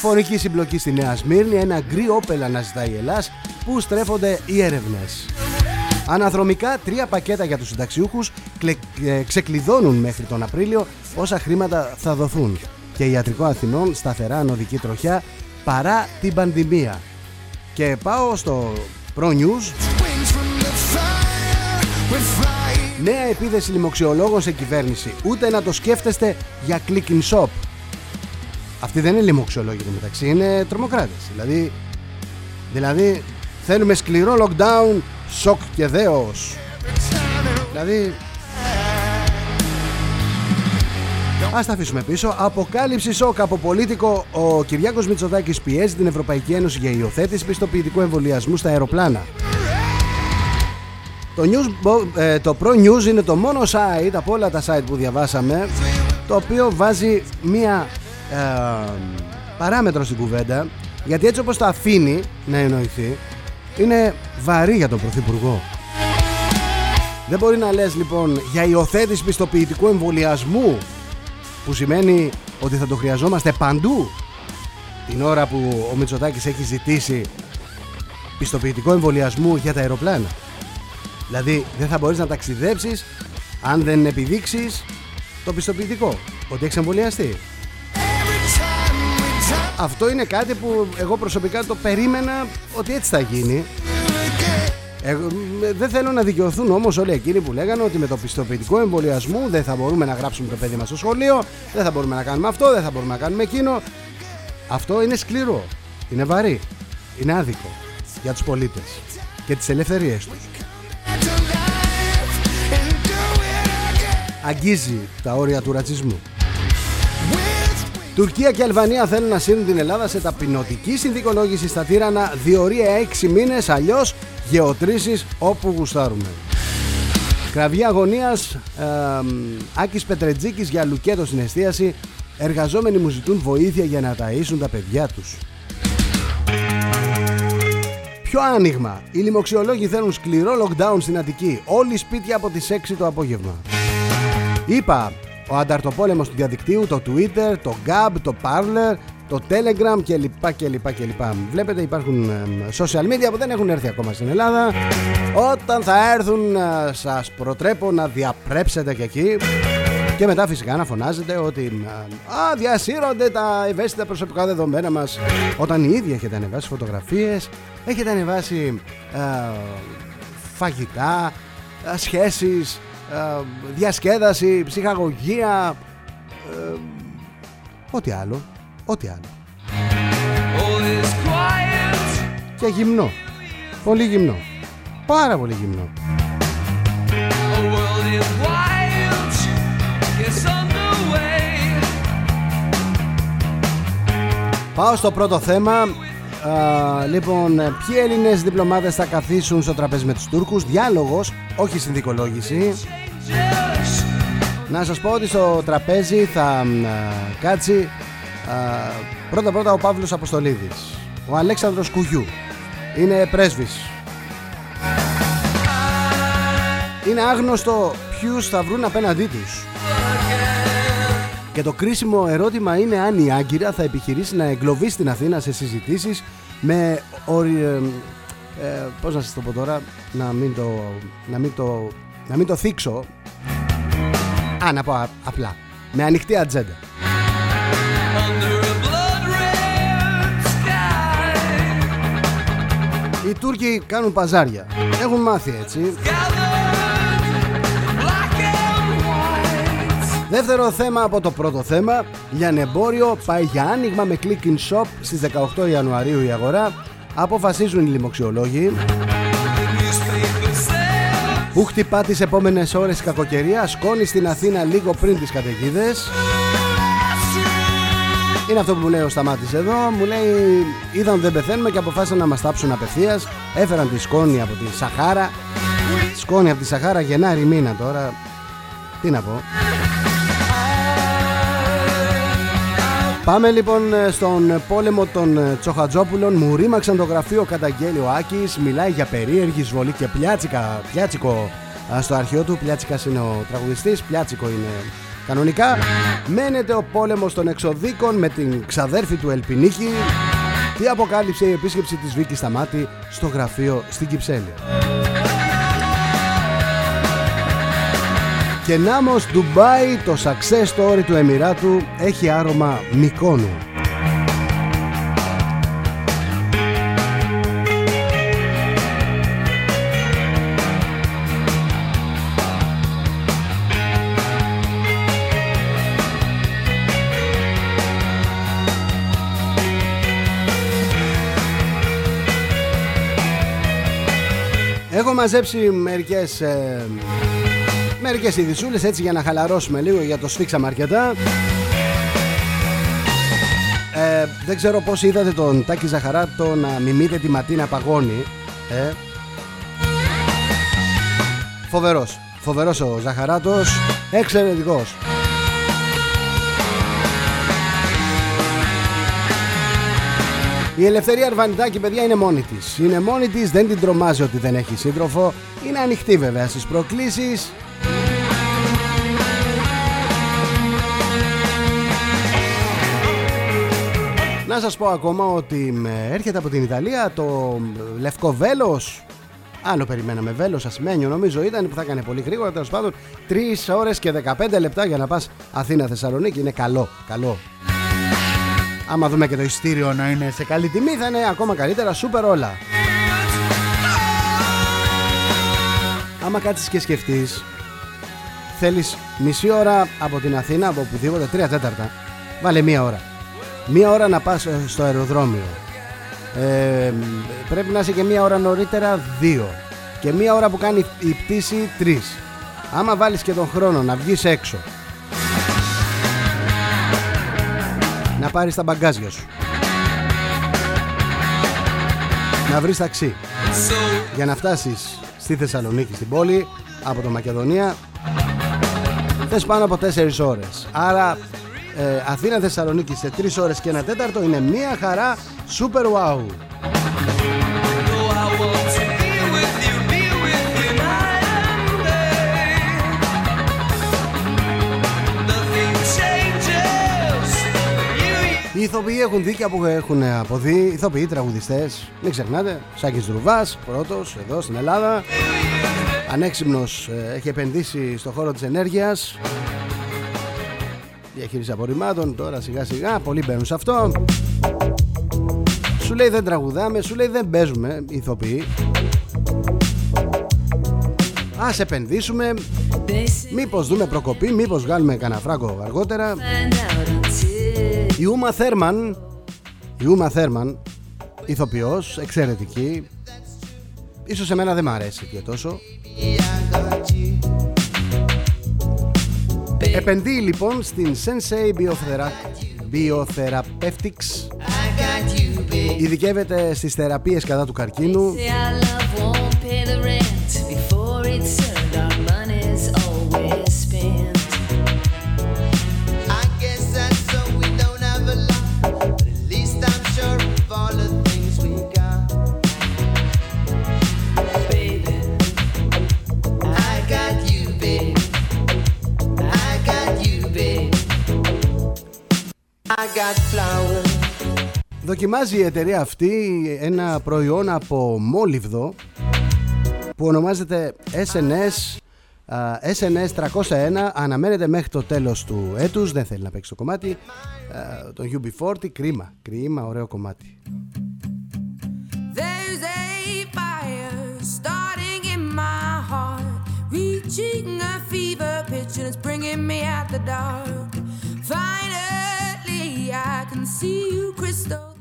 Φορική συμπλοκή στη Νέα Σμύρνη, ένα γκρι όπελ αναζητάει η Ελλάς που στρέφονται οι έρευνες. Αναδρομικά, τρία πακέτα για τους συνταξιούχους κλε- ε, ξεκλειδώνουν μέχρι τον Απρίλιο όσα χρήματα θα δοθούν. Και ιατρικό Αθηνών σταθερά ανωδική τροχιά παρά την πανδημία. Και πάω στο Pro News. Wings from the fire. We'll fly Νέα επίδεση λοιμοξιολόγων σε κυβέρνηση. Ούτε να το σκέφτεστε για click in shop. Αυτοί δεν είναι λοιμοξιολόγοι εν τω μεταξύ, είναι τρομοκράτες. Δηλαδή, δηλαδή θέλουμε σκληρό lockdown, σοκ και δέος. Δηλαδή... Ας τα αφήσουμε πίσω. Αποκάλυψη σοκ από πολίτικο. Ο Κυριάκος Μητσοτάκης πιέζει την Ευρωπαϊκή Ένωση για υιοθέτηση πιστοποιητικού εμβολιασμού στα αεροπλάνα. Το, news, Bo- ε, το Pro News είναι το μόνο site από όλα τα site που διαβάσαμε το οποίο βάζει μία ε, παράμετρο στην κουβέντα γιατί έτσι όπως το αφήνει να εννοηθεί είναι βαρύ για τον Πρωθυπουργό. Δεν μπορεί να λες λοιπόν για υιοθέτηση πιστοποιητικού εμβολιασμού που σημαίνει ότι θα το χρειαζόμαστε παντού την ώρα που ο Μητσοτάκης έχει ζητήσει πιστοποιητικό εμβολιασμού για τα αεροπλάνα. Δηλαδή δεν θα μπορείς να ταξιδέψεις αν δεν επιδείξεις το πιστοποιητικό ότι έχεις εμβολιαστεί. Αυτό είναι κάτι που εγώ προσωπικά το περίμενα ότι έτσι θα γίνει. Εγώ, μ, δεν θέλω να δικαιωθούν όμως όλοι εκείνοι που λέγανε ότι με το πιστοποιητικό εμβολιασμού δεν θα μπορούμε να γράψουμε το παιδί μας στο σχολείο, δεν θα μπορούμε να κάνουμε αυτό, δεν θα μπορούμε να κάνουμε εκείνο. Αυτό είναι σκληρό. Είναι βαρύ. Είναι άδικο για τους πολίτες και τις ελευθερίες τους. to life and do it again. Αγγίζει τα όρια του ρατσισμού. With Τουρκία και Αλβανία θέλουν να σύρουν την Ελλάδα σε ταπεινωτική συνδικολόγηση στα τύρανα, διορία 6 μήνες, αλλιώς γεωτρήσεις όπου γουστάρουμε. Κραυγή αγωνίας, ε, Άκης Πετρετζίκης για λουκέτο στην εστίαση, εργαζόμενοι μου ζητούν βοήθεια για να ταΐσουν τα παιδιά τους. Πιο άνοιγμα. Οι λοιμοξιολόγοι θέλουν σκληρό lockdown στην Αττική. Όλοι σπίτια από τις 6 το απόγευμα. Είπα, ο ανταρτοπόλεμος του διαδικτύου, το Twitter, το Gab, το Parler, το Telegram και λοιπά και λοιπά και λοιπά. Βλέπετε υπάρχουν ε, social media που δεν έχουν έρθει ακόμα στην Ελλάδα. Όταν θα έρθουν ε, σας προτρέπω να διαπρέψετε και εκεί. Και μετά φυσικά να φωνάζετε ότι ε, α, διασύρονται τα ευαίσθητα προσωπικά δεδομένα μας Όταν οι ίδιοι έχετε ανεβάσει φωτογραφίες Έχετε ανεβάσει ε, φαγητά, ε, σχέσεις, ε, διασκέδαση, ψυχαγωγία ε, Ό,τι άλλο, ό,τι άλλο All is quiet. Και γυμνό, πολύ γυμνό, πάρα πολύ γυμνό The world is wild. It's on the way. Πάω στο πρώτο θέμα. Α, λοιπόν, ποιοι Έλληνες διπλωμάτες θα καθίσουν στο τραπέζι με τους Τούρκους; Διάλογος, όχι συνδικολόγηση. Just Να σας πω ότι στο τραπέζι θα μ, α, κάτσει Πρώτα πρώτα ο Παύλος Αποστολίδης. Ο Αλέξανδρος Κουγιού. Είναι πρέσβης. Είναι άγνωστο ποιους θα βρουν απέναντί τους. Και το κρίσιμο ερώτημα είναι αν η Άγκυρα θα επιχειρήσει να εγκλωβίσει στην Αθήνα σε συζητήσεις με ορι... ε, ε, πώς να σας το πω τώρα, να μην το, να μην το, να μην το θίξω. Α, να πω α- απλά. Με ανοιχτή ατζέντα. Under a blood red sky. Οι Τούρκοι κάνουν παζάρια. Έχουν μάθει έτσι. Δεύτερο θέμα από το πρώτο θέμα. Λιανεμπόριο πάει για άνοιγμα με click in shop στις 18 Ιανουαρίου η αγορά. Αποφασίζουν οι λοιμοξιολόγοι. Newspapers say Που χτυπά τις επόμενες ώρες η κακοκαιρία. Σκόνη στην Αθήνα λίγο πριν τις καταιγίδες. Είναι αυτό που μου λέει ο Σταμάτης εδώ. Μου λέει είδαν δεν πεθαίνουμε και αποφάσισαν να μας τάψουν απευθείας. Έφεραν τη σκόνη από τη Σαχάρα. Σκόνη από τη Σαχάρα Γενάρη μήνα τώρα. Τι να πω. Πάμε λοιπόν στον πόλεμο των ε, Τσοχατζόπουλων. Μου ρήμαξαν το γραφείο καταγγέλει ο Άκης. Μιλάει για περίεργη εισβολή και πλιάτσικα. Πλιάτσικο α, στο αρχείο του. Πλιάτσικας είναι ο τραγουδιστής. Πλιάτσικο είναι κανονικά. Μένεται ο πόλεμος των εξοδίκων με την ξαδέρφη του Ελπινίκη. Τι αποκάλυψε η επίσκεψη της Βίκης Σταμάτη στο γραφείο στην Κυψέλη. Και Νάμος Ντουμπάι, το success story του Εμμυράτου έχει άρωμα Μικόνου. Έχω μαζέψει μερικές ε, Μερικές ειδισούλες έτσι για να χαλαρώσουμε λίγο για το σφίξαμε αρκετά ε, Δεν ξέρω πώς είδατε τον Τάκη Ζαχαράτο να μιμείται τη Ματίνα Παγώνη ε. Φοβερός, φοβερός ο Ζαχαράτος Εξαιρετικός Η Ελευθερία Αρβανιτάκη, παιδιά, είναι μόνη της. Είναι μόνη της, δεν την τρομάζει ότι δεν έχει σύντροφο. Είναι ανοιχτή βέβαια στις προκλήσεις. Να σας πω ακόμα ότι με- έρχεται από την Ιταλία το λευκό βέλος. Άλλο περιμέναμε βέλος ασημένιο νομίζω ήταν που θα έκανε πολύ γρήγορα τέλος πάντων 3 ώρες και 15 λεπτά για να πας Αθήνα Θεσσαλονίκη. Είναι καλό, καλό. Άμα δούμε και το ειστήριο να είναι σε καλή τιμή θα είναι ακόμα καλύτερα σούπερ όλα. Άμα κάτσεις και σκεφτείς Θέλεις μισή ώρα από την Αθήνα από οπουδήποτε, τρία τέταρτα. Βάλε μία ώρα Μία ώρα να πας ε, στο αεροδρόμιο. Ε, Πρέπει να είσαι και μία ώρα νωρίτερα δύο. Και μία ώρα που κάνει η πτήση τρεις. Άμα βάλεις και τον χρόνο να βγεις έξω. Να πάρεις τα μπαγκάζια σου. Να βρεις ταξί. Για να φτάσεις στη Θεσσαλονίκη στην πόλη Από το Μακεδονία Θες πάνω από 4 ώρες. Άρα ε, Αθήνα Θεσσαλονίκη σε 3 ώρες και ένα τέταρτο Είναι μία χαρά Super wow Oh, I want to be with you, be with you night and day. Nothing changes. You, Οι ηθοποιοί έχουν δίκαια που έχουν αποδεί Ηθοποιοί, τραγουδιστές Μην ξεχνάτε Σάκης Δρουβάς Πρώτος εδώ στην Ελλάδα Ανέξυμνος ε, έχει επενδύσει στο χώρο της ενέργειας Διαχείριση απορριμμάτων. Τώρα σιγά σιγά Πολλοί μπαίνουν σε αυτό. Σου λέει δεν τραγουδάμε Σου λέει δεν παίζουμε οι Ηθοποιοί. Ας επενδύσουμε. Μήπως δούμε προκοπή Μήπως βγάλουμε κανένα φράγκο αργότερα. Η Ούμα Θέρμαν Η Ούμα Θέρμαν Ηθοποιός, εξαιρετική. Ίσως εμένα δεν μ' αρέσει και τόσο Επενδύει λοιπόν στην Sensei Biothera- Biotherapeutics. Ειδικεύεται στις θεραπείες κατά του καρκίνου Δοκιμάζει η εταιρεία αυτή ένα προϊόν από μόλιβδο που ονομάζεται SNS α, SNS 301 αναμένεται μέχρι το τέλος του έτους δεν θέλει να παίξει το κομμάτι α, τον UB40 κρίμα, κρίμα ωραίο κομμάτι There's a fire starting in my heart, reaching a fever pitch, and it's bringing me out the dark. Finally, I can see you crystal clear.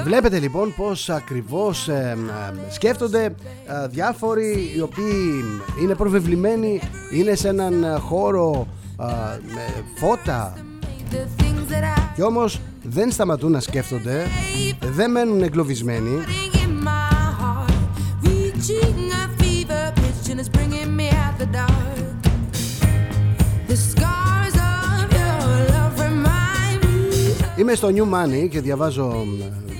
Βλέπετε λοιπόν πως ακριβώς ε, ε, σκέφτονται ε, διάφοροι οι οποίοι είναι προβεβλημένοι, είναι σε έναν ε, χώρο ε, με φώτα The things that I και όμως δεν σταματούν να σκέφτονται, δεν μένουν εγκλωβισμένοι Starting in my heart, reaching a fever pitch, and it's bringing me out the dark. The scars of your love remind me Είμαι στο New Money και διαβάζω ε, of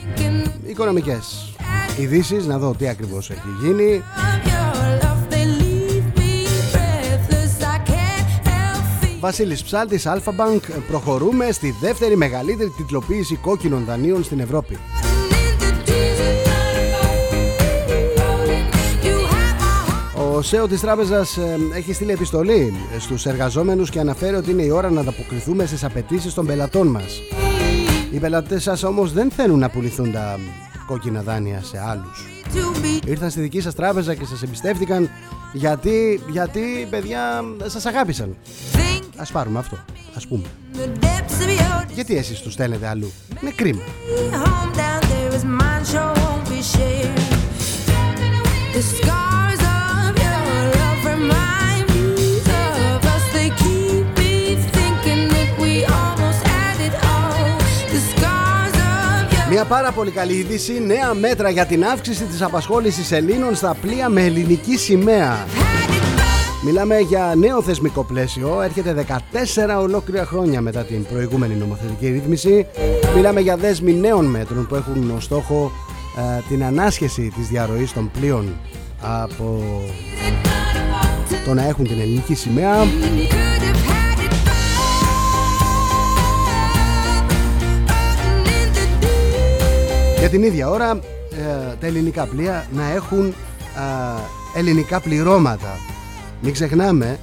οικονομικές ειδήσεις να δω τι ακριβώς έχει γίνει your love. They leave me breathless. I can't help feeling. Βασίλης Ψάλτης, Alpha Bank, προχωρούμε στη δεύτερη μεγαλύτερη τιτλοποίηση κόκκινων δανείων στην Ευρώπη. Ο ΣΕΟ της τράπεζας ε, έχει στείλει επιστολή στους εργαζόμενους και αναφέρει ότι είναι η ώρα να ανταποκριθούμε στις απαιτήσεις των πελατών μας. Οι πελατές σας όμως δεν θέλουν να πουληθούν τα κόκκινα δάνεια σε άλλους. Ήρθαν στη δική σας τράπεζα και σας εμπιστεύτηκαν γιατί, γιατί παιδιά σας αγάπησαν. Ας πάρουμε αυτό, ας πούμε. Γιατί εσείς τους στέλνετε αλλού; Είναι κρίμα. The scars Μια πάρα πολύ καλή είδηση, νέα μέτρα για την αύξηση της απασχόλησης Ελλήνων στα πλοία με ελληνική σημαία. had it back. Μιλάμε για νέο θεσμικό πλαίσιο, έρχεται 14 ολόκληρα χρόνια μετά την προηγούμενη νομοθετική ρύθμιση. Μιλάμε για δέσμη νέων μέτρων που έχουν ως στόχο ε, την ανάσχεση της διαρροής των πλοίων από το να έχουν την ελληνική σημαία. Για την ίδια ώρα ε, τα ελληνικά πλοία να έχουν α, ελληνικά πληρώματα. Μην ξεχνάμε,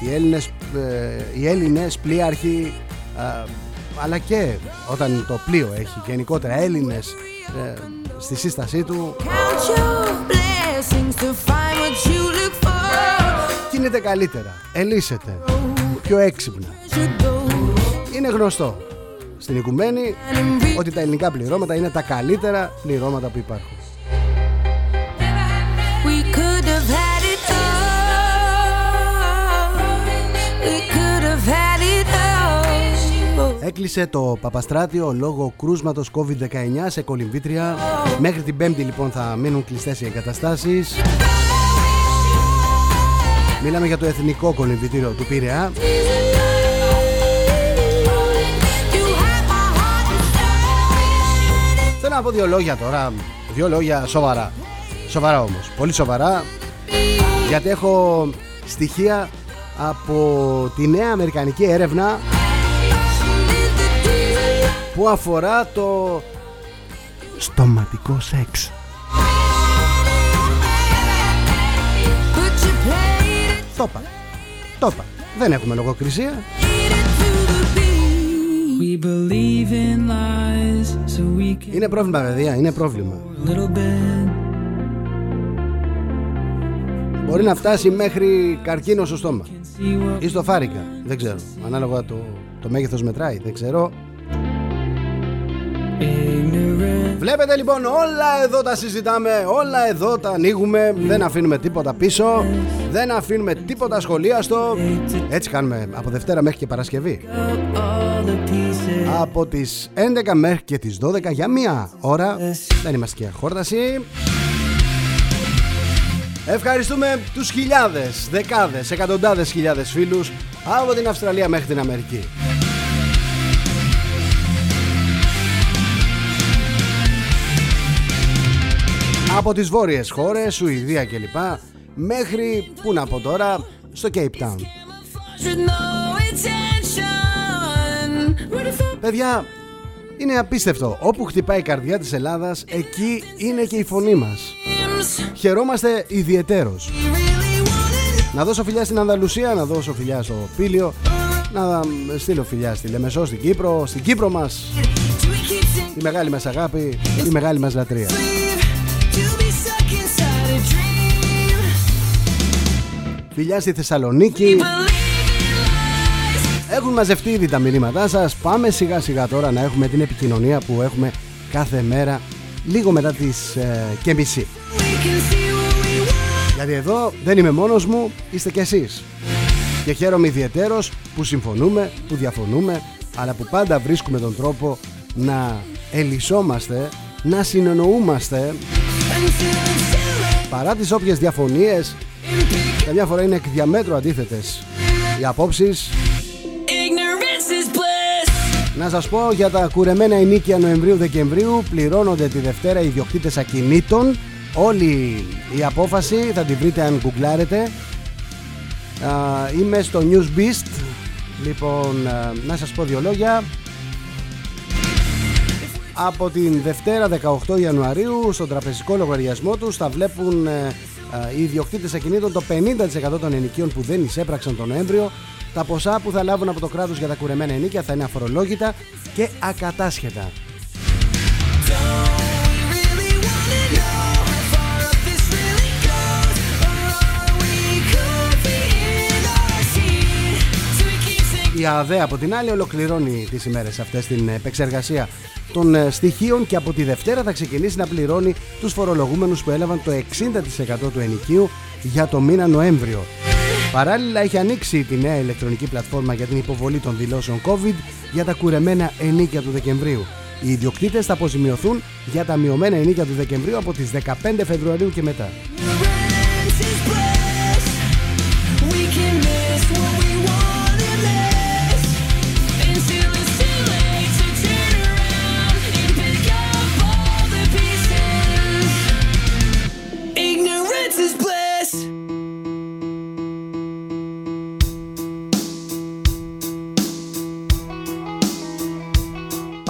οι Έλληνες, ε, οι Έλληνες πλοίαρχοι α, αλλά και όταν το πλοίο έχει γενικότερα Έλληνες ε, στη σύστασή του Count your blessings to find what you look for. κινείται καλύτερα, ελίσσεται, πιο έξυπνα. Should go; Είναι γνωστό στην οικουμένη and be ότι τα ελληνικά πληρώματα είναι τα καλύτερα πληρώματα που υπάρχουν. We could have had it all. We could have had it all. Έκλεισε το Παπαστράτιο λόγω κρούσματος COVID-19 σε κολυμβήτρια. Μέχρι την Πέμπτη λοιπόν θα μείνουν κλειστές οι εγκαταστάσεις. Μιλάμε για το εθνικό κολυμβητήριο του Πειραιά. Να πω δύο λόγια τώρα, δύο λόγια σοβαρά. Σοβαρά όμως, πολύ σοβαρά. Γιατί έχω στοιχεία από τη νέα αμερικανική έρευνα που αφορά το στοματικό σεξ. But you played it, Το είπα. Το είπα. Δεν έχουμε λογοκρισία. We believe in lies, so we can Είναι πρόβλημα, παιδιά. Είναι πρόβλημα. a little bit. Μπορεί να φτάσει μέχρι καρκίνο στο στόμα. See what Ή στο φάρικα. Δεν ξέρω. Ανάλογα το, το μέγεθος μετράει. Δεν ξέρω. Ignorant Βλέπετε λοιπόν όλα εδώ τα συζητάμε, όλα εδώ τα ανοίγουμε, δεν αφήνουμε τίποτα πίσω, δεν αφήνουμε τίποτα σχολίαστο. Έτσι κάνουμε από Δευτέρα μέχρι και Παρασκευή. up all the pieces. Από τις 11 μέχρι και τις 12 για μία ώρα. Δεν είμαστε και χόρταση. Ευχαριστούμε τους χιλιάδες, δεκάδες, εκατοντάδες χιλιάδες φίλους από την Αυστραλία μέχρι την Αμερική. Από τις βόρειες χώρες, Σουηδία κλπ. Μέχρι, πού να πω τώρα, στο Cape Town. With no intention. Ready for Παιδιά, Είναι απίστευτο. Όπου χτυπάει η καρδιά της Ελλάδας, εκεί είναι και η φωνή μας. Χαιρόμαστε ιδιαιτέρως. Να δώσω φιλιά στην Ανδαλουσία, να δώσω φιλιά στο Πήλιο, να στείλω φιλιά στη Λεμεσό, στην Κύπρο, στην Κύπρο μας, τη μεγάλη μας αγάπη, τη μεγάλη μας λατρεία. Φιλιά στη Θεσσαλονίκη. Έχουν μαζευτεί ήδη τα μηνύματά σας. Πάμε σιγά σιγά τώρα να έχουμε την επικοινωνία που έχουμε κάθε μέρα λίγο μετά τις ε, και μισή. Γιατί εδώ δεν είμαι μόνος μου, είστε κι εσείς. Και χαίρομαι ιδιαιτέρως που συμφωνούμε, που διαφωνούμε, αλλά που πάντα βρίσκουμε τον τρόπο να ελισσόμαστε, να συνεννοούμαστε παρά τις όποιες διαφωνίες καμιά φορά είναι εκ διαμέτρου αντίθετες οι απόψεις. Να σας πω για τα κουρεμένα ενίκια Νοεμβρίου-Δεκεμβρίου πληρώνονται τη Δευτέρα οι ιδιοκτήτες ακινήτων. Όλη η απόφαση θα την βρείτε αν γκουγκλάρετε. Α, είμαι στο News Beast. Λοιπόν α, να σας πω δύο λόγια. Από την Δευτέρα 18 Ιανουαρίου στον τραπεζικό λογαριασμό τους θα βλέπουν ε, ε, οι ιδιοκτήτες ακινήτων το 50% των ενοικίων που δεν εισέπραξαν τον Νοέμβριο τα ποσά που θα λάβουν από το κράτος για τα κουρεμένα ενίκια θα είναι αφορολόγητα και ακατάσχετα. Η ΑΔΕ από την άλλη ολοκληρώνει τις ημέρες αυτές την επεξεργασία των ε, στοιχείων και από τη Δευτέρα θα ξεκινήσει να πληρώνει τους φορολογούμενους που έλαβαν το 60% του ενοικίου για το μήνα Νοέμβριο. Παράλληλα έχει ανοίξει τη νέα ηλεκτρονική πλατφόρμα για την υποβολή των δηλώσεων COVID για τα κουρεμένα ενίκια του Δεκεμβρίου. Οι ιδιοκτήτες θα αποζημιωθούν για τα μειωμένα ενίκια του Δεκεμβρίου από τις 15 Φεβρουαρίου και μετά.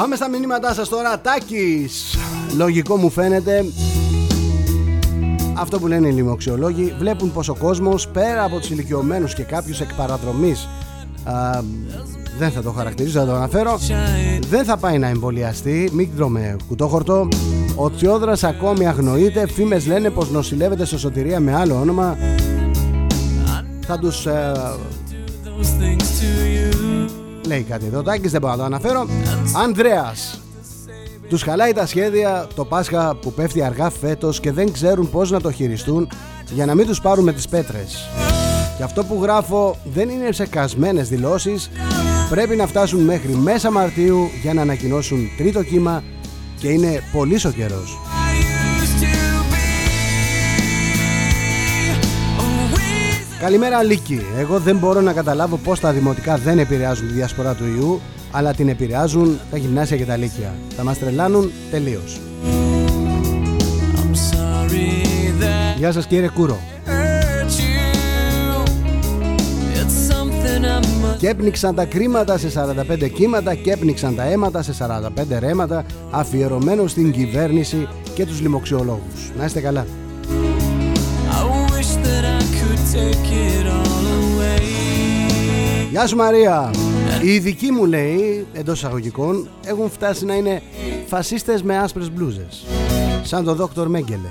Πάμε στα μηνύματά σας τώρα. Τάκης. Λογικό μου φαίνεται. Αυτό που λένε οι λοιμοξιολόγοι βλέπουν πως ο κόσμος πέρα από τους ηλικιωμένους και κάποιους εκ παραδρομής α, δεν θα το χαρακτηρίζω, θα το αναφέρω δεν θα πάει να εμβολιαστεί μην τρώμε κουτόχορτο ο Τσιόδρας ακόμη αγνοείται φήμες λένε πως νοσηλεύεται στο σωτηρία με άλλο όνομα θα τους ε, λέει κάτι εδώ Τάκης δεν μπορώ να το αναφέρω Ανδρέας τους χαλάει τα σχέδια το Πάσχα που πέφτει αργά φέτος και δεν ξέρουν πώς να το χειριστούν για να μην τους πάρουμε τις πέτρες. Και αυτό που γράφω δεν είναι ψεκασμένες δηλώσεις, πρέπει να φτάσουν μέχρι μέσα Μαρτίου για να ανακοινώσουν τρίτο κύμα και είναι πολύ ο καιρός. Καλημέρα Λίκη. Εγώ δεν μπορώ να καταλάβω πώς τα δημοτικά δεν επηρεάζουν τη διασπορά του ιού, αλλά την επηρεάζουν τα γυμνάσια και τα λύκεια. Θα μας τρελάνουν τελείως. Γεια σας κύριε Κούρο. Και έπνιξαν τα κρίματα σε 45 κύματα και έπνιξαν τα αίματα σε 45 ρέματα αφιερωμένο στην κυβέρνηση και τους λοιμοξιολόγους. Να είστε καλά. Γεια σου Μαρία. Οι ειδικοί μου λέει, εντός εισαγωγικών, έχουν φτάσει να είναι φασίστες με άσπρες μπλούζες. Σαν το δόκτωρ Μέγκελε.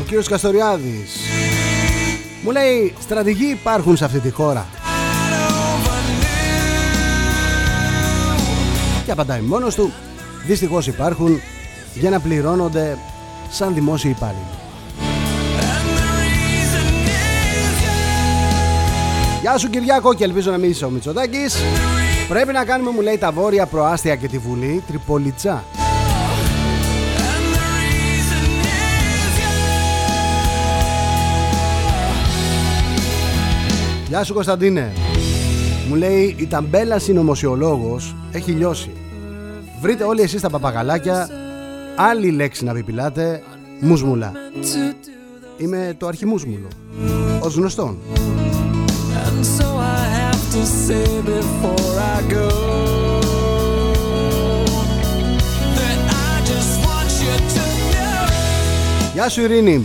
Ο κύριος Καστοριάδης μου λέει στρατηγοί υπάρχουν σε αυτή τη χώρα και απαντάει μόνος του. Δυστυχώς υπάρχουν για να πληρώνονται σαν δημόσιοι υπάλληλοι. Γεια σου Κυριάκο και ελπίζω να μην είσαι ο Μητσοτάκης. Πρέπει να κάνουμε μου λέει τα βόρεια προάστια και τη Βουλή Τριπολιτσά Γεια σου Κωνσταντίνε Μου λέει η ταμπέλα συνωμοσιολόγος έχει λιώσει Βρείτε όλοι εσείς τα παπαγαλάκια άλλη λέξη να πιπιλάτε, μουσμουλά. Είμαι το αρχιμούσμουλο. Ως γνωστόν. And so I have to say before I go that I just want you to know. Γεια σου Ειρήνη.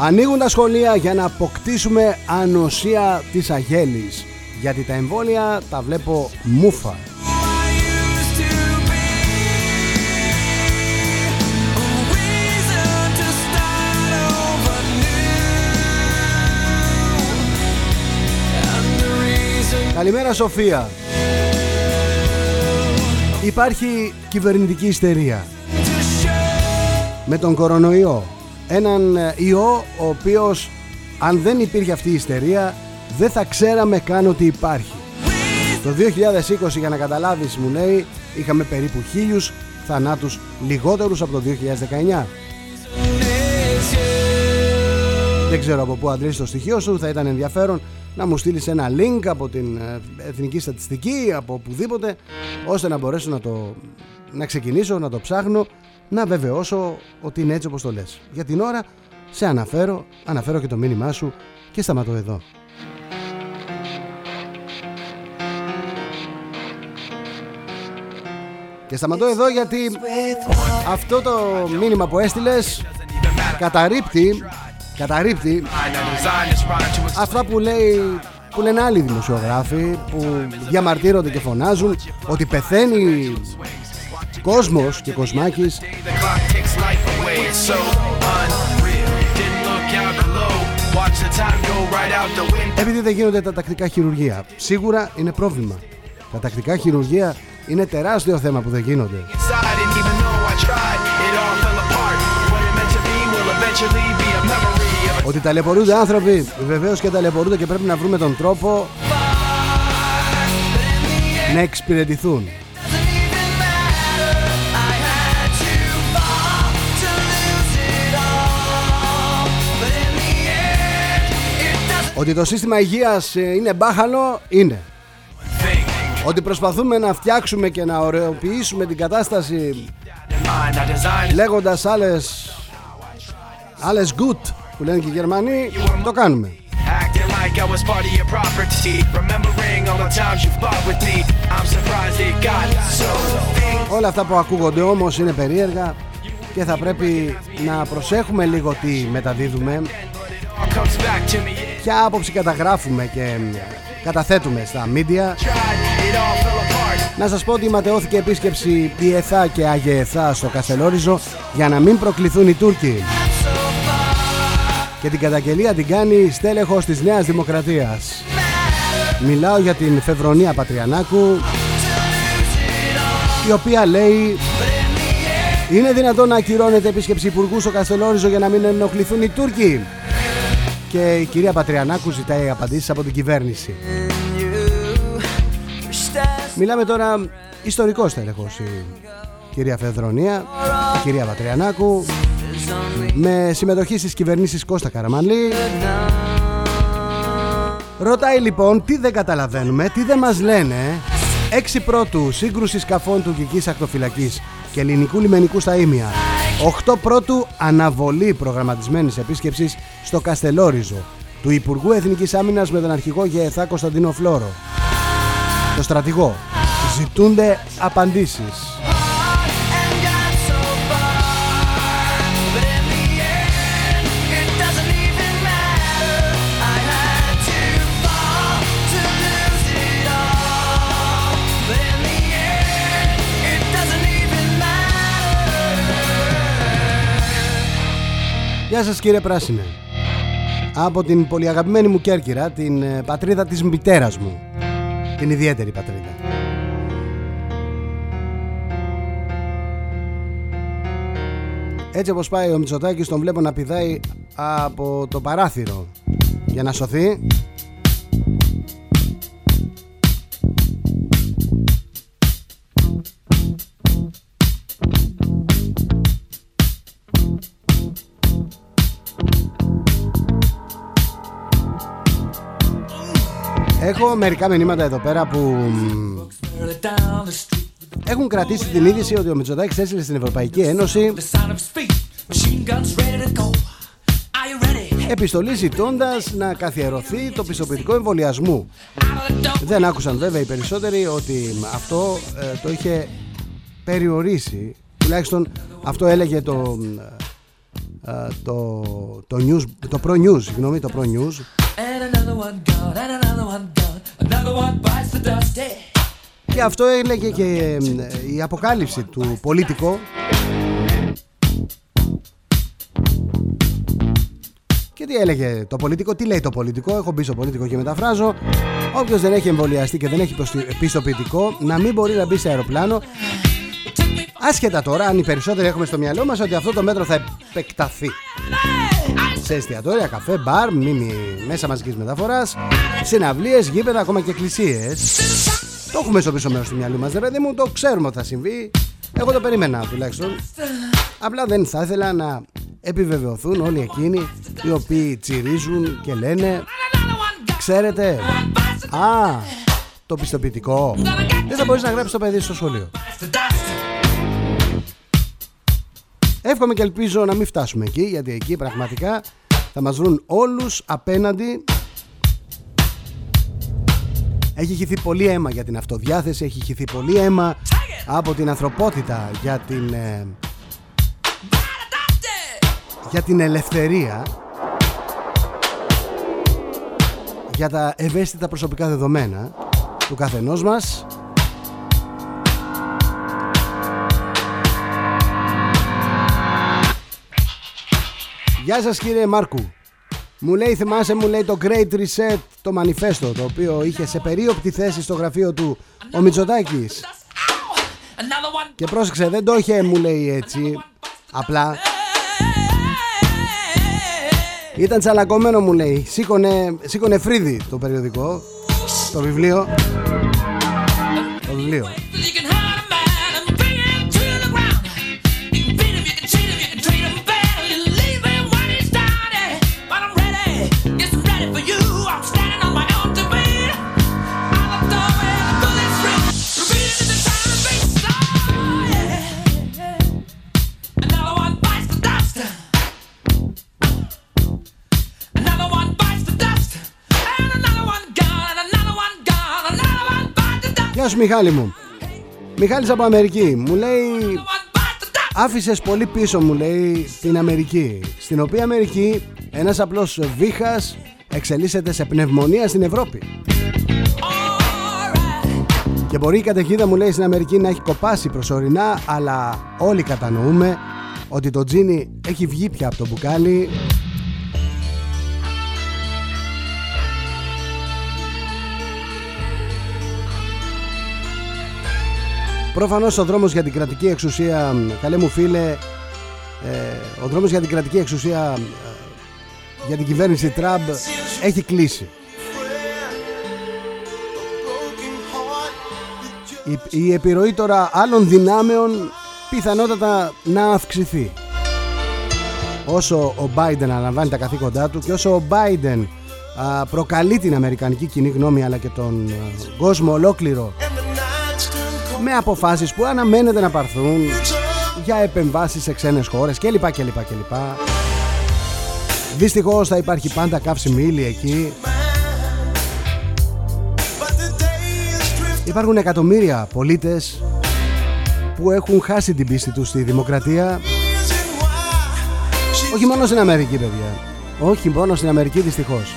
Ανοίγουν τα σχολεία για να αποκτήσουμε ανοσία της αγέλης. Γιατί τα εμβόλια τα βλέπω μούφα. I used to be a reason to start over new. And the reason Καλημέρα Σοφία. Υπάρχει κυβερνητική ιστερία to show με τον κορονοϊό. Έναν ε, ιό ο οποίος αν δεν υπήρχε αυτή η ιστερία δεν θα ξέραμε καν ότι υπάρχει. Το 2020 για να καταλάβεις μου λέει είχαμε περίπου χίλιους θανάτους λιγότερους από το 2019. Δεν ξέρω από πού αντλείς το στοιχείο σου, θα ήταν ενδιαφέρον να μου στείλεις ένα link από την ε, Εθνική Στατιστική, από οπουδήποτε, ώστε να μπορέσω να το να ξεκινήσω, να το ψάχνω, να βεβαιώσω ότι είναι έτσι όπως το λες. Για την ώρα σε αναφέρω, αναφέρω και το μήνυμά σου και σταματώ εδώ. Και σταματώ εδώ γιατί αυτό το μήνυμα που έστειλες καταρρύπτει, καταρρύπτει αυτά που λέει που λένε άλλοι δημοσιογράφοι που διαμαρτύρονται και φωνάζουν ότι πεθαίνει κόσμος και κοσμάκης The clock takes life away, it's so unreal. Didn't look out below, watch the time go right out the window. επειδή δεν γίνονται τα τακτικά χειρουργία. Σίγουρα είναι πρόβλημα. Τα τακτικά χειρουργία είναι τεράστιο θέμα που δεν γίνονται. Inside, and even though I tried, it all fell apart. What it meant to be will eventually be a memory of a Ότι ταλαιπωρούνται άνθρωποι, βεβαίως και ταλαιπωρούνται και πρέπει να βρούμε τον τρόπο να εξυπηρετηθούν. Ότι το σύστημα υγείας ε, είναι μπάχαλο, είναι. Thing. Ότι προσπαθούμε να φτιάξουμε και να ωρεοποιήσουμε την κατάσταση Mind, I designed λέγοντας άλλες άλλες good που λένε και οι Γερμανοί, το κάνουμε. acting like I was part of your property. Remembering all the times you fought with me. I'm surprised it got so things Όλα αυτά που ακούγονται όμως είναι περίεργα και θα πρέπει να προσέχουμε λίγο τι μεταδίδουμε, all comes back to me. It ποια άποψη καταγράφουμε και μ, καταθέτουμε στα media. tried, it all fell apart. Να σας πω ότι ματαιώθηκε επίσκεψη Πιεθά και Αγιεθά στο Καστελόριζο για να μην προκληθούν οι Τούρκοι. Και την καταγγελία την κάνει στέλεχος της Νέας Δημοκρατίας. Μιλάω για την Φεβρονία Πατριανάκου η οποία λέει είναι δυνατόν να ακυρώνεται επίσκεψη υπουργού στο Καστελόριζο για να μην ενοχληθούν οι Τούρκοι. Και η κυρία Πατριανάκου ζητάει απαντήσεις από την κυβέρνηση. Μιλάμε τώρα ιστορικό τέλεχος η κυρία Φεδρονία, η κυρία Πατριανάκου με συμμετοχή στις κυβερνήσεις Κώστα Καραμανλή Ρωτάει λοιπόν τι δεν καταλαβαίνουμε, τι δεν μας λένε. 6 πρώτου σύγκρουση σκαφών τουρκικής ακτοφυλακής και ελληνικού λιμενικού στα Ήμια 8 πρώτου αναβολή προγραμματισμένης επίσκεψης στο Καστελόριζο του Υπουργού Εθνικής Άμυνας με τον αρχηγό Γεεθά Κωνσταντίνο Φλόρο. Το στρατηγό. Ζητούνται απαντήσεις Γεια σας κύριε Πράσινε. Από την πολύ αγαπημένη μου Κέρκυρα Την ε, πατρίδα της μητέρας μου. Την ιδιαίτερη πατρίδα. Έτσι όπως πάει ο Μητσοτάκης τον βλέπω να πηδάει από το παράθυρο για να σωθεί Έχω μερικά μηνύματα εδώ πέρα που μ, Early down the street with έχουν κρατήσει την είδηση ότι ο Μητσοτάκης έστειλε στην Ευρωπαϊκή Ένωση The sound of his feet. Machine guns ready to go. Are you ready? επιστολή ζητώντας να καθιερωθεί το πιστοποιητικό εμβολιασμού. Out of the door. Δεν άκουσαν βέβαια οι περισσότεροι ότι αυτό ε, το είχε περιορίσει. Τουλάχιστον αυτό έλεγε το, ε, το, το, news, το Pro News, συγγνώμη, το Pro News. Και αυτό έλεγε και ε, η αποκάλυψη του πολιτικό. Και τι έλεγε το πολιτικό, τι λέει το πολιτικό, έχω μπει στο πολιτικό και μεταφράζω. Όποιος δεν έχει εμβολιαστεί και δεν έχει προστι- πιστοποιητικό, να μην μπορεί να μπει σε αεροπλάνο. Άσχετα τώρα, αν οι περισσότεροι έχουμε στο μυαλό μας ότι αυτό το μέτρο θα επεκταθεί σε εστιατόρια, καφέ, μπαρ, μνήμη μέσα μαζικής μεταφοράς, συναυλίες, γήπεδα, ακόμα και εκκλησίες. Το έχουμε στο πίσω μέρος του μυαλού μας, ρε παιδί μου, το ξέρουμε ότι θα συμβεί. Εγώ το περίμενα τουλάχιστον. Απλά δεν θα ήθελα να επιβεβαιωθούν όλοι εκείνοι οι οποίοι τσιρίζουν και λένε Ξέρετε, α, το πιστοποιητικό. Δεν θα μπορείς να γράψεις το παιδί στο σχολείο. The dust. Εύχομαι και ελπίζω να μην φτάσουμε εκεί, γιατί εκεί πραγματικά θα μας βρουν όλους απέναντι. Έχει χυθεί πολύ αίμα για την αυτοδιάθεση, έχει χυθεί πολύ αίμα από την ανθρωπότητα για την, ε, για την ελευθερία, για τα ευαίσθητα προσωπικά δεδομένα του καθενός μας Γεια σας κύριε Μάρκου. Μου λέει θυμάσαι μου λέει το Great Reset το μανιφέστο το οποίο είχε σε περίοπτη θέση στο γραφείο του ο Μητσοτάκης. Another one. και πρόσεξε δεν το είχε μου λέει έτσι. Απλά. Ήταν τσαλακωμένο μου λέει. Σήκωνε, σήκωνε φρύδι το περιοδικό το βιβλίο. Το βιβλίο σου Μιχάλη μου Μιχάλης από Αμερική μου λέει One bites the dust. Άφησες πολύ πίσω μου λέει την Αμερική Στην οποία Αμερική ένας απλός βήχας εξελίσσεται σε πνευμονία στην Ευρώπη Alright. Και μπορεί η καταιγίδα μου λέει στην Αμερική να έχει κοπάσει προσωρινά Αλλά όλοι κατανοούμε ότι το τζίνι έχει βγει πια από το μπουκάλι Προφανώς ο δρόμος για την κρατική εξουσία, καλέ μου φίλε, ε, ο δρόμος για την κρατική εξουσία ε, για την κυβέρνηση Τραμπ έχει κλείσει. Η, η επιρροή τώρα άλλων δυνάμεων πιθανότατα να αυξηθεί. Όσο ο Biden αναλαμβάνει τα καθήκοντά του και όσο ο Biden α, προκαλεί την Αμερικανική κοινή γνώμη αλλά και τον α, κόσμο ολόκληρο με αποφάσεις που αναμένεται να πάρθουν για επεμβάσεις σε ξένες χώρες κλπ. κλπ, κλπ. Δυστυχώς θα υπάρχει πάντα καύσιμη ύλη εκεί. Υπάρχουν εκατομμύρια πολίτες που έχουν χάσει την πίστη τους στη δημοκρατία όχι μόνο στην Αμερική παιδιά όχι μόνο στην Αμερική δυστυχώς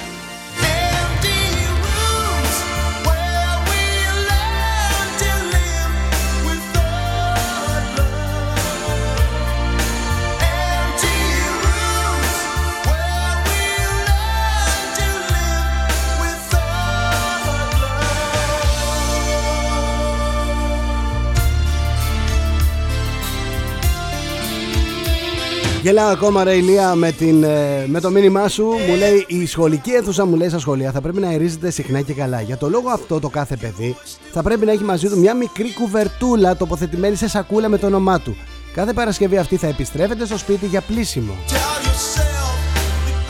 Γελάω ακόμα ρε Ηλία με, την, ε, με το μήνυμά σου Μου λέει η σχολική αίθουσα μου λέει στα σχολεία Θα πρέπει να ερίζεται συχνά και καλά Για το λόγο αυτό το κάθε παιδί Θα πρέπει να έχει μαζί του μια μικρή κουβερτούλα Τοποθετημένη σε σακούλα με το όνομά του Κάθε Παρασκευή αυτή θα επιστρέφεται στο σπίτι για πλήσιμο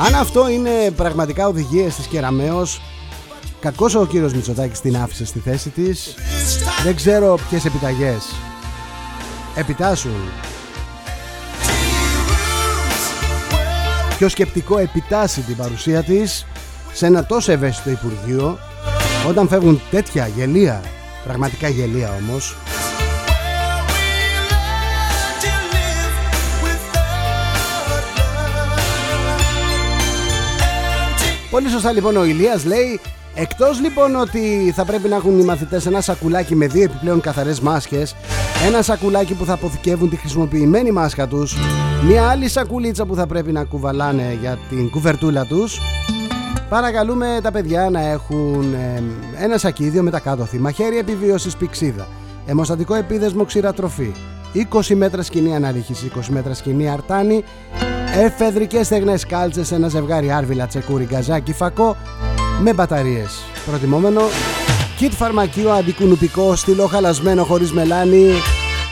Αν αυτό είναι πραγματικά οδηγίες της Κεραμέως Κακός ο κύριος Μητσοτάκης την άφησε στη θέση της. Δεν ξέρω ποιες επιταγές επιτάσσουν. Ποιο σκεπτικό επιτάσσει την παρουσία της σε ένα τόσο ευαίσθητο Υπουργείο. Όταν φεύγουν τέτοια γελία, πραγματικά γελία όμως, Πολύ σωστά λοιπόν ο Ηλίας λέει Εκτός λοιπόν ότι θα πρέπει να έχουν οι μαθητές ένα σακουλάκι με δύο επιπλέον καθαρές μάσκες Ένα σακουλάκι που θα αποθηκεύουν τη χρησιμοποιημένη μάσκα τους Μια άλλη σακουλίτσα που θα πρέπει να κουβαλάνε για την κουβερτούλα τους. Παρακαλούμε τα παιδιά να έχουν ε, ένα σακίδιο με τα κάτωθη Μαχαίρι επιβίωσης πηξίδα. Αιμοστατικό επίδεσμο ξηρατροφή 20 μέτρα σκηνή αναρρίχηση, 20 μέτρα σκηνή αρτάνη. Εφεδρικές στεγνές κάλτσες, ένα ζευγάρι άρβιλα, τσεκούρι, γκαζάκι, φακό με μπαταρίες. Προτιμόμενο, κιτ φαρμακείο αντικουνουπικό, στυλό χαλασμένο χωρίς μελάνι,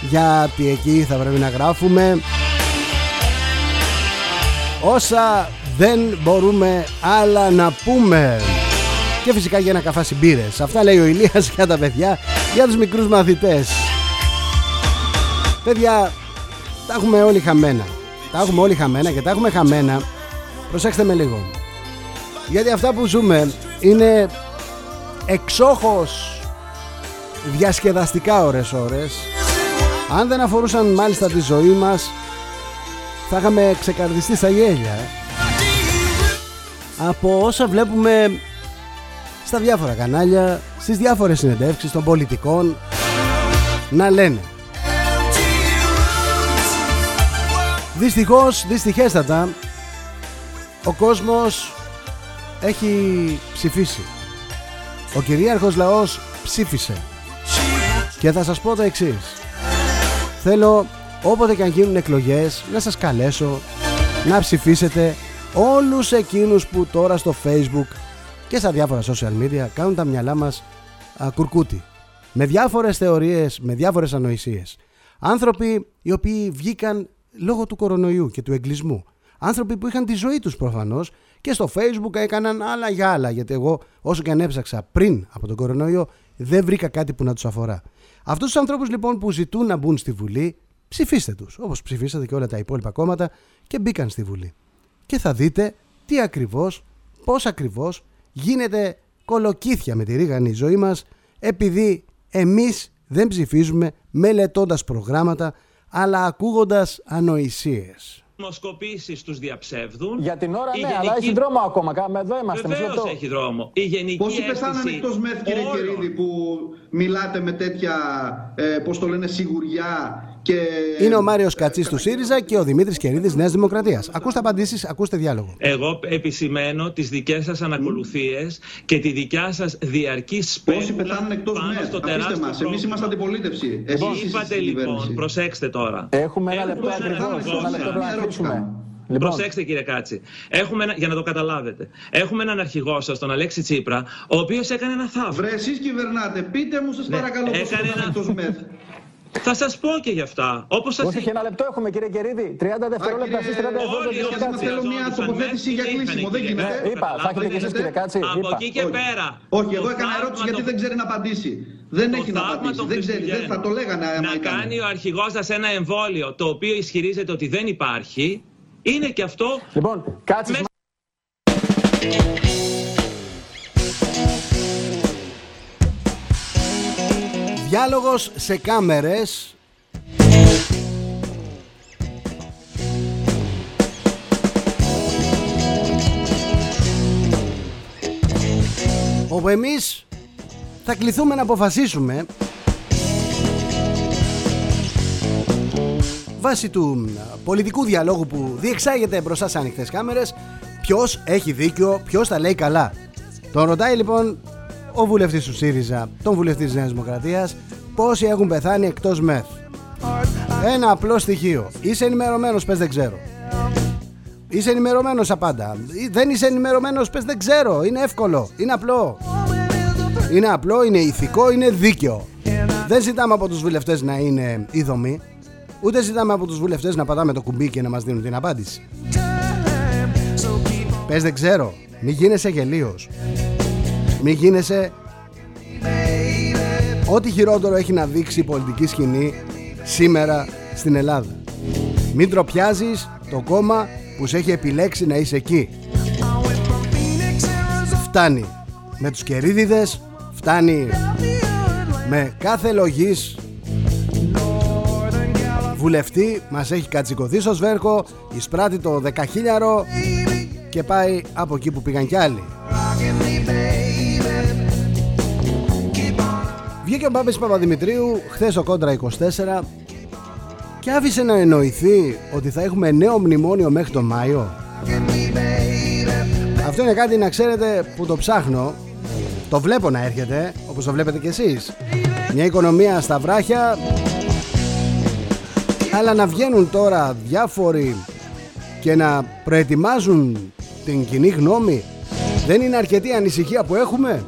γιατί εκεί θα πρέπει να γράφουμε όσα δεν μπορούμε άλλα να πούμε. Και φυσικά για να καφάσει μπύρες. Αυτά λέει ο Ηλίας για τα παιδιά, για τους μικρούς μαθητές. Παιδιά, τα έχουμε όλοι χαμένα. Τα έχουμε όλοι χαμένα και τα έχουμε χαμένα. Προσέξτε με λίγο. Γιατί αυτά που ζούμε είναι εξόχως διασκεδαστικά ώρες ώρες. Αν δεν αφορούσαν μάλιστα τη ζωή μας θα είχαμε ξεκαρδιστεί στα γέλια. ε. Από όσα βλέπουμε στα διάφορα κανάλια, στις διάφορες συνεντεύξεις των πολιτικών να λένε Δυστυχώς, δυστυχέστατα ο κόσμος έχει ψηφίσει. Ο κυρίαρχος λαός ψήφισε. Και θα σας πω το εξής. Θέλω όποτε και αν γίνουν εκλογές να σας καλέσω να ψηφίσετε όλους εκείνους που τώρα στο facebook και στα διάφορα social media κάνουν τα μυαλά μας α, κουρκούτι. Με διάφορες θεωρίες, με διάφορες ανοησίες. Άνθρωποι οι οποίοι βγήκαν λόγω του κορονοϊού και του εγκλισμού. Άνθρωποι που είχαν τη ζωή τους προφανώς και στο facebook έκαναν άλλα για άλλα γιατί εγώ όσο και αν έψαξα πριν από τον κορονοϊό δεν βρήκα κάτι που να τους αφορά. Αυτούς τους ανθρώπους λοιπόν που ζητούν να μπουν στη Βουλή ψηφίστε τους όπως ψηφίσατε και όλα τα υπόλοιπα κόμματα και μπήκαν στη Βουλή. Και θα δείτε τι ακριβώς, πώς ακριβώς γίνεται κολοκύθια με τη ρίγανη η ζωή μας επειδή εμείς δεν ψηφίζουμε μελετώντας προγράμματα αλλά ακούγοντας ανοησίες. Δημοσκοπήσεις τους διαψεύδουν. Για την ώρα Η ναι, αλλά γενική- έχει δρόμο ακόμα. Κάμε, Εδώ είμαστε. μισό Βεβαίως λεπτό. έχει δρόμο. Η γενική Πόσοι πεθάναν αίσθηση εκτός μεθ κύριε όλων. Κερίδη που μιλάτε με τέτοια, ε, πώς το λένε, σιγουριά και... Είναι ο Μάριος Κατσής του ΣΥΡΙΖΑ και ο Δημήτρης Κερίδης Νέας Δημοκρατίας. Ακούστε απαντήσεις, ακούστε διάλογο. Εγώ επισημαίνω τις δικές σας ανακολουθίες και τη δικιά σας διαρκή Πόσοι σπέκουλα πεθάνουν εκτός πάνω μεθ. στο Αφήστε τεράστιο μας, εμείς πρόβλημα. είμαστε αντιπολίτευση. Εσείς είστε Είπατε στην λοιπόν, κυβέρνηση. προσέξτε τώρα. Έχουμε ένα Έχουμε λεπτό ένα ακριβώ. λεπτό, Ένα λεπτό μια να ερώτηση κλείσουμε. κάνω. Λοιπόν, Προσέξτε κύριε Κάτση. Έχουμε ένα, για να το καταλάβετε. Έχουμε έναν αρχηγό σας, τον Αλέξη Τσίπρα, ο οποίος έκανε ένα θαύμα. Βρε, εσείς κυβερνάτε, πείτε μου σας Ναι, παρακαλώ πόσοι έκανε πεθάνουν ένα- εκτός μεθ. Θα σας πω και γι' αυτά. Όπως σας όχι, είπα. ένα λεπτό έχουμε κύριε Κερίδη. 30 δευτερόλεπτα κύριε, εσείς, 30 όλοι δευτερόλεπτα όσοι κύριε Γιατί μας Κάτση. θέλω μια χρειαζόντουσαν τοποθέτηση μέχρι για τι κλείσιμο, είχαν, δεν κύριε. γίνεται. Ναι, είπα, θα έχετε και εσείς κύριε Κάτση. Από Είπα. εκεί και Όχι. πέρα. Όχι, εγώ το έκανα θαύμα ερώτηση γιατί των- δεν ξέρει να απαντήσει. Δεν το έχει να θαύμα απαντήσει. των Δεν ξέρει, δεν θα το λέγανε άμα Να ήταν. κάνει ο αρχηγός σας ένα εμβόλιο το οποίο ισχυρίζεται ότι δεν υπάρχει. Είναι και αυτό Λοιπόν, κάτσε. Διάλογος σε κάμερες όπου εμείς θα κληθούμε να αποφασίσουμε βάσει του α, πολιτικού διαλόγου που διεξάγεται μπροστά σε ανοιχτές κάμερες ποιος έχει δίκιο, ποιος τα λέει καλά. Τον ρωτάει λοιπόν ο βουλευτής του ΣΥΡΙΖΑ, τον βουλευτή της Νέας Δημοκρατίας πόσοι έχουν πεθάνει εκτός ΜΕΘ. Ένα απλό στοιχείο. Είσαι ενημερωμένος, πες δεν ξέρω. Είσαι ενημερωμένος απάντα. Ή Δεν είσαι ενημερωμένος, πες δεν ξέρω. Είναι εύκολο. Είναι απλό. Είναι απλό, είναι ηθικό, είναι δίκαιο. Δεν ζητάμε από τους βουλευτές να είναι ειδωμοί. Ούτε ζητάμε από τους βουλευτές να πατάμε το κουμπί και να μας δίνουν την απάντηση. Πες δεν ξέρω. Μη γίνεσαι γελίος. Μην γίνεσαι Ό,τι χειρότερο έχει να δείξει η πολιτική σκηνή σήμερα στην Ελλάδα. Μην τροπιάζεις το κόμμα που σε έχει επιλέξει να είσαι εκεί. Φτάνει με τους κερίδιδες, φτάνει με κάθε λογής βουλευτή μας έχει κατσικωθεί στο σβέρκο, εισπράττει το δεκαχίλιαρο και πάει από εκεί που πήγαν κι άλλοι. Βγήκε ο Μπάμπης Παπαδημητρίου χθες στο Κόντρα 24 και άφησε να εννοηθεί ότι θα έχουμε νέο μνημόνιο μέχρι τον Μάιο. Αυτό είναι κάτι να ξέρετε που το ψάχνω. Το βλέπω να έρχεται, όπως το βλέπετε κι εσείς. Μια οικονομία στα βράχια, αλλά να βγαίνουν τώρα διάφοροι και να προετοιμάζουν την κοινή γνώμη δεν είναι αρκετή ανησυχία που έχουμε;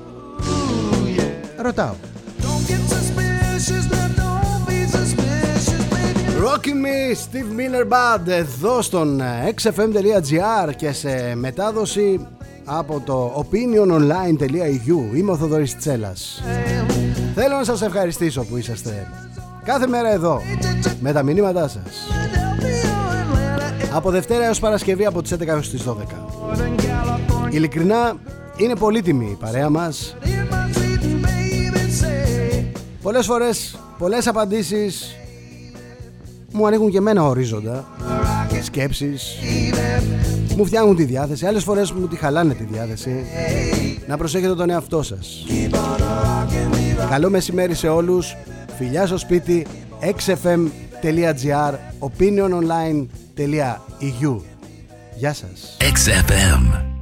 Ρωτάω Rocking Me, Steve Miller Band εδώ στον xfm.gr και σε μετάδοση από το opiniononline.eu Είμαι ο Θοδωρής Τσέλας. Θέλω να σας ευχαριστήσω που είσαστε κάθε μέρα εδώ με τα μηνύματά σας. Από Δευτέρα έως Παρασκευή από τις 11 έως τις 12 Ειλικρινά είναι πολύτιμη η παρέα μας. Πολλές φορές, πολλές απαντήσεις μου ανοίγουν και εμένα ορίζοντα. Σκέψεις. Μου φτιάχνουν τη διάθεση. Άλλες φορές μου τη χαλάνε τη διάθεση. Να προσέχετε τον εαυτό σας. Καλό μεσημέρι σε όλους. Φιλιά στο σπίτι. Xfm.gr opiniononline.eu Γεια σας. XFM.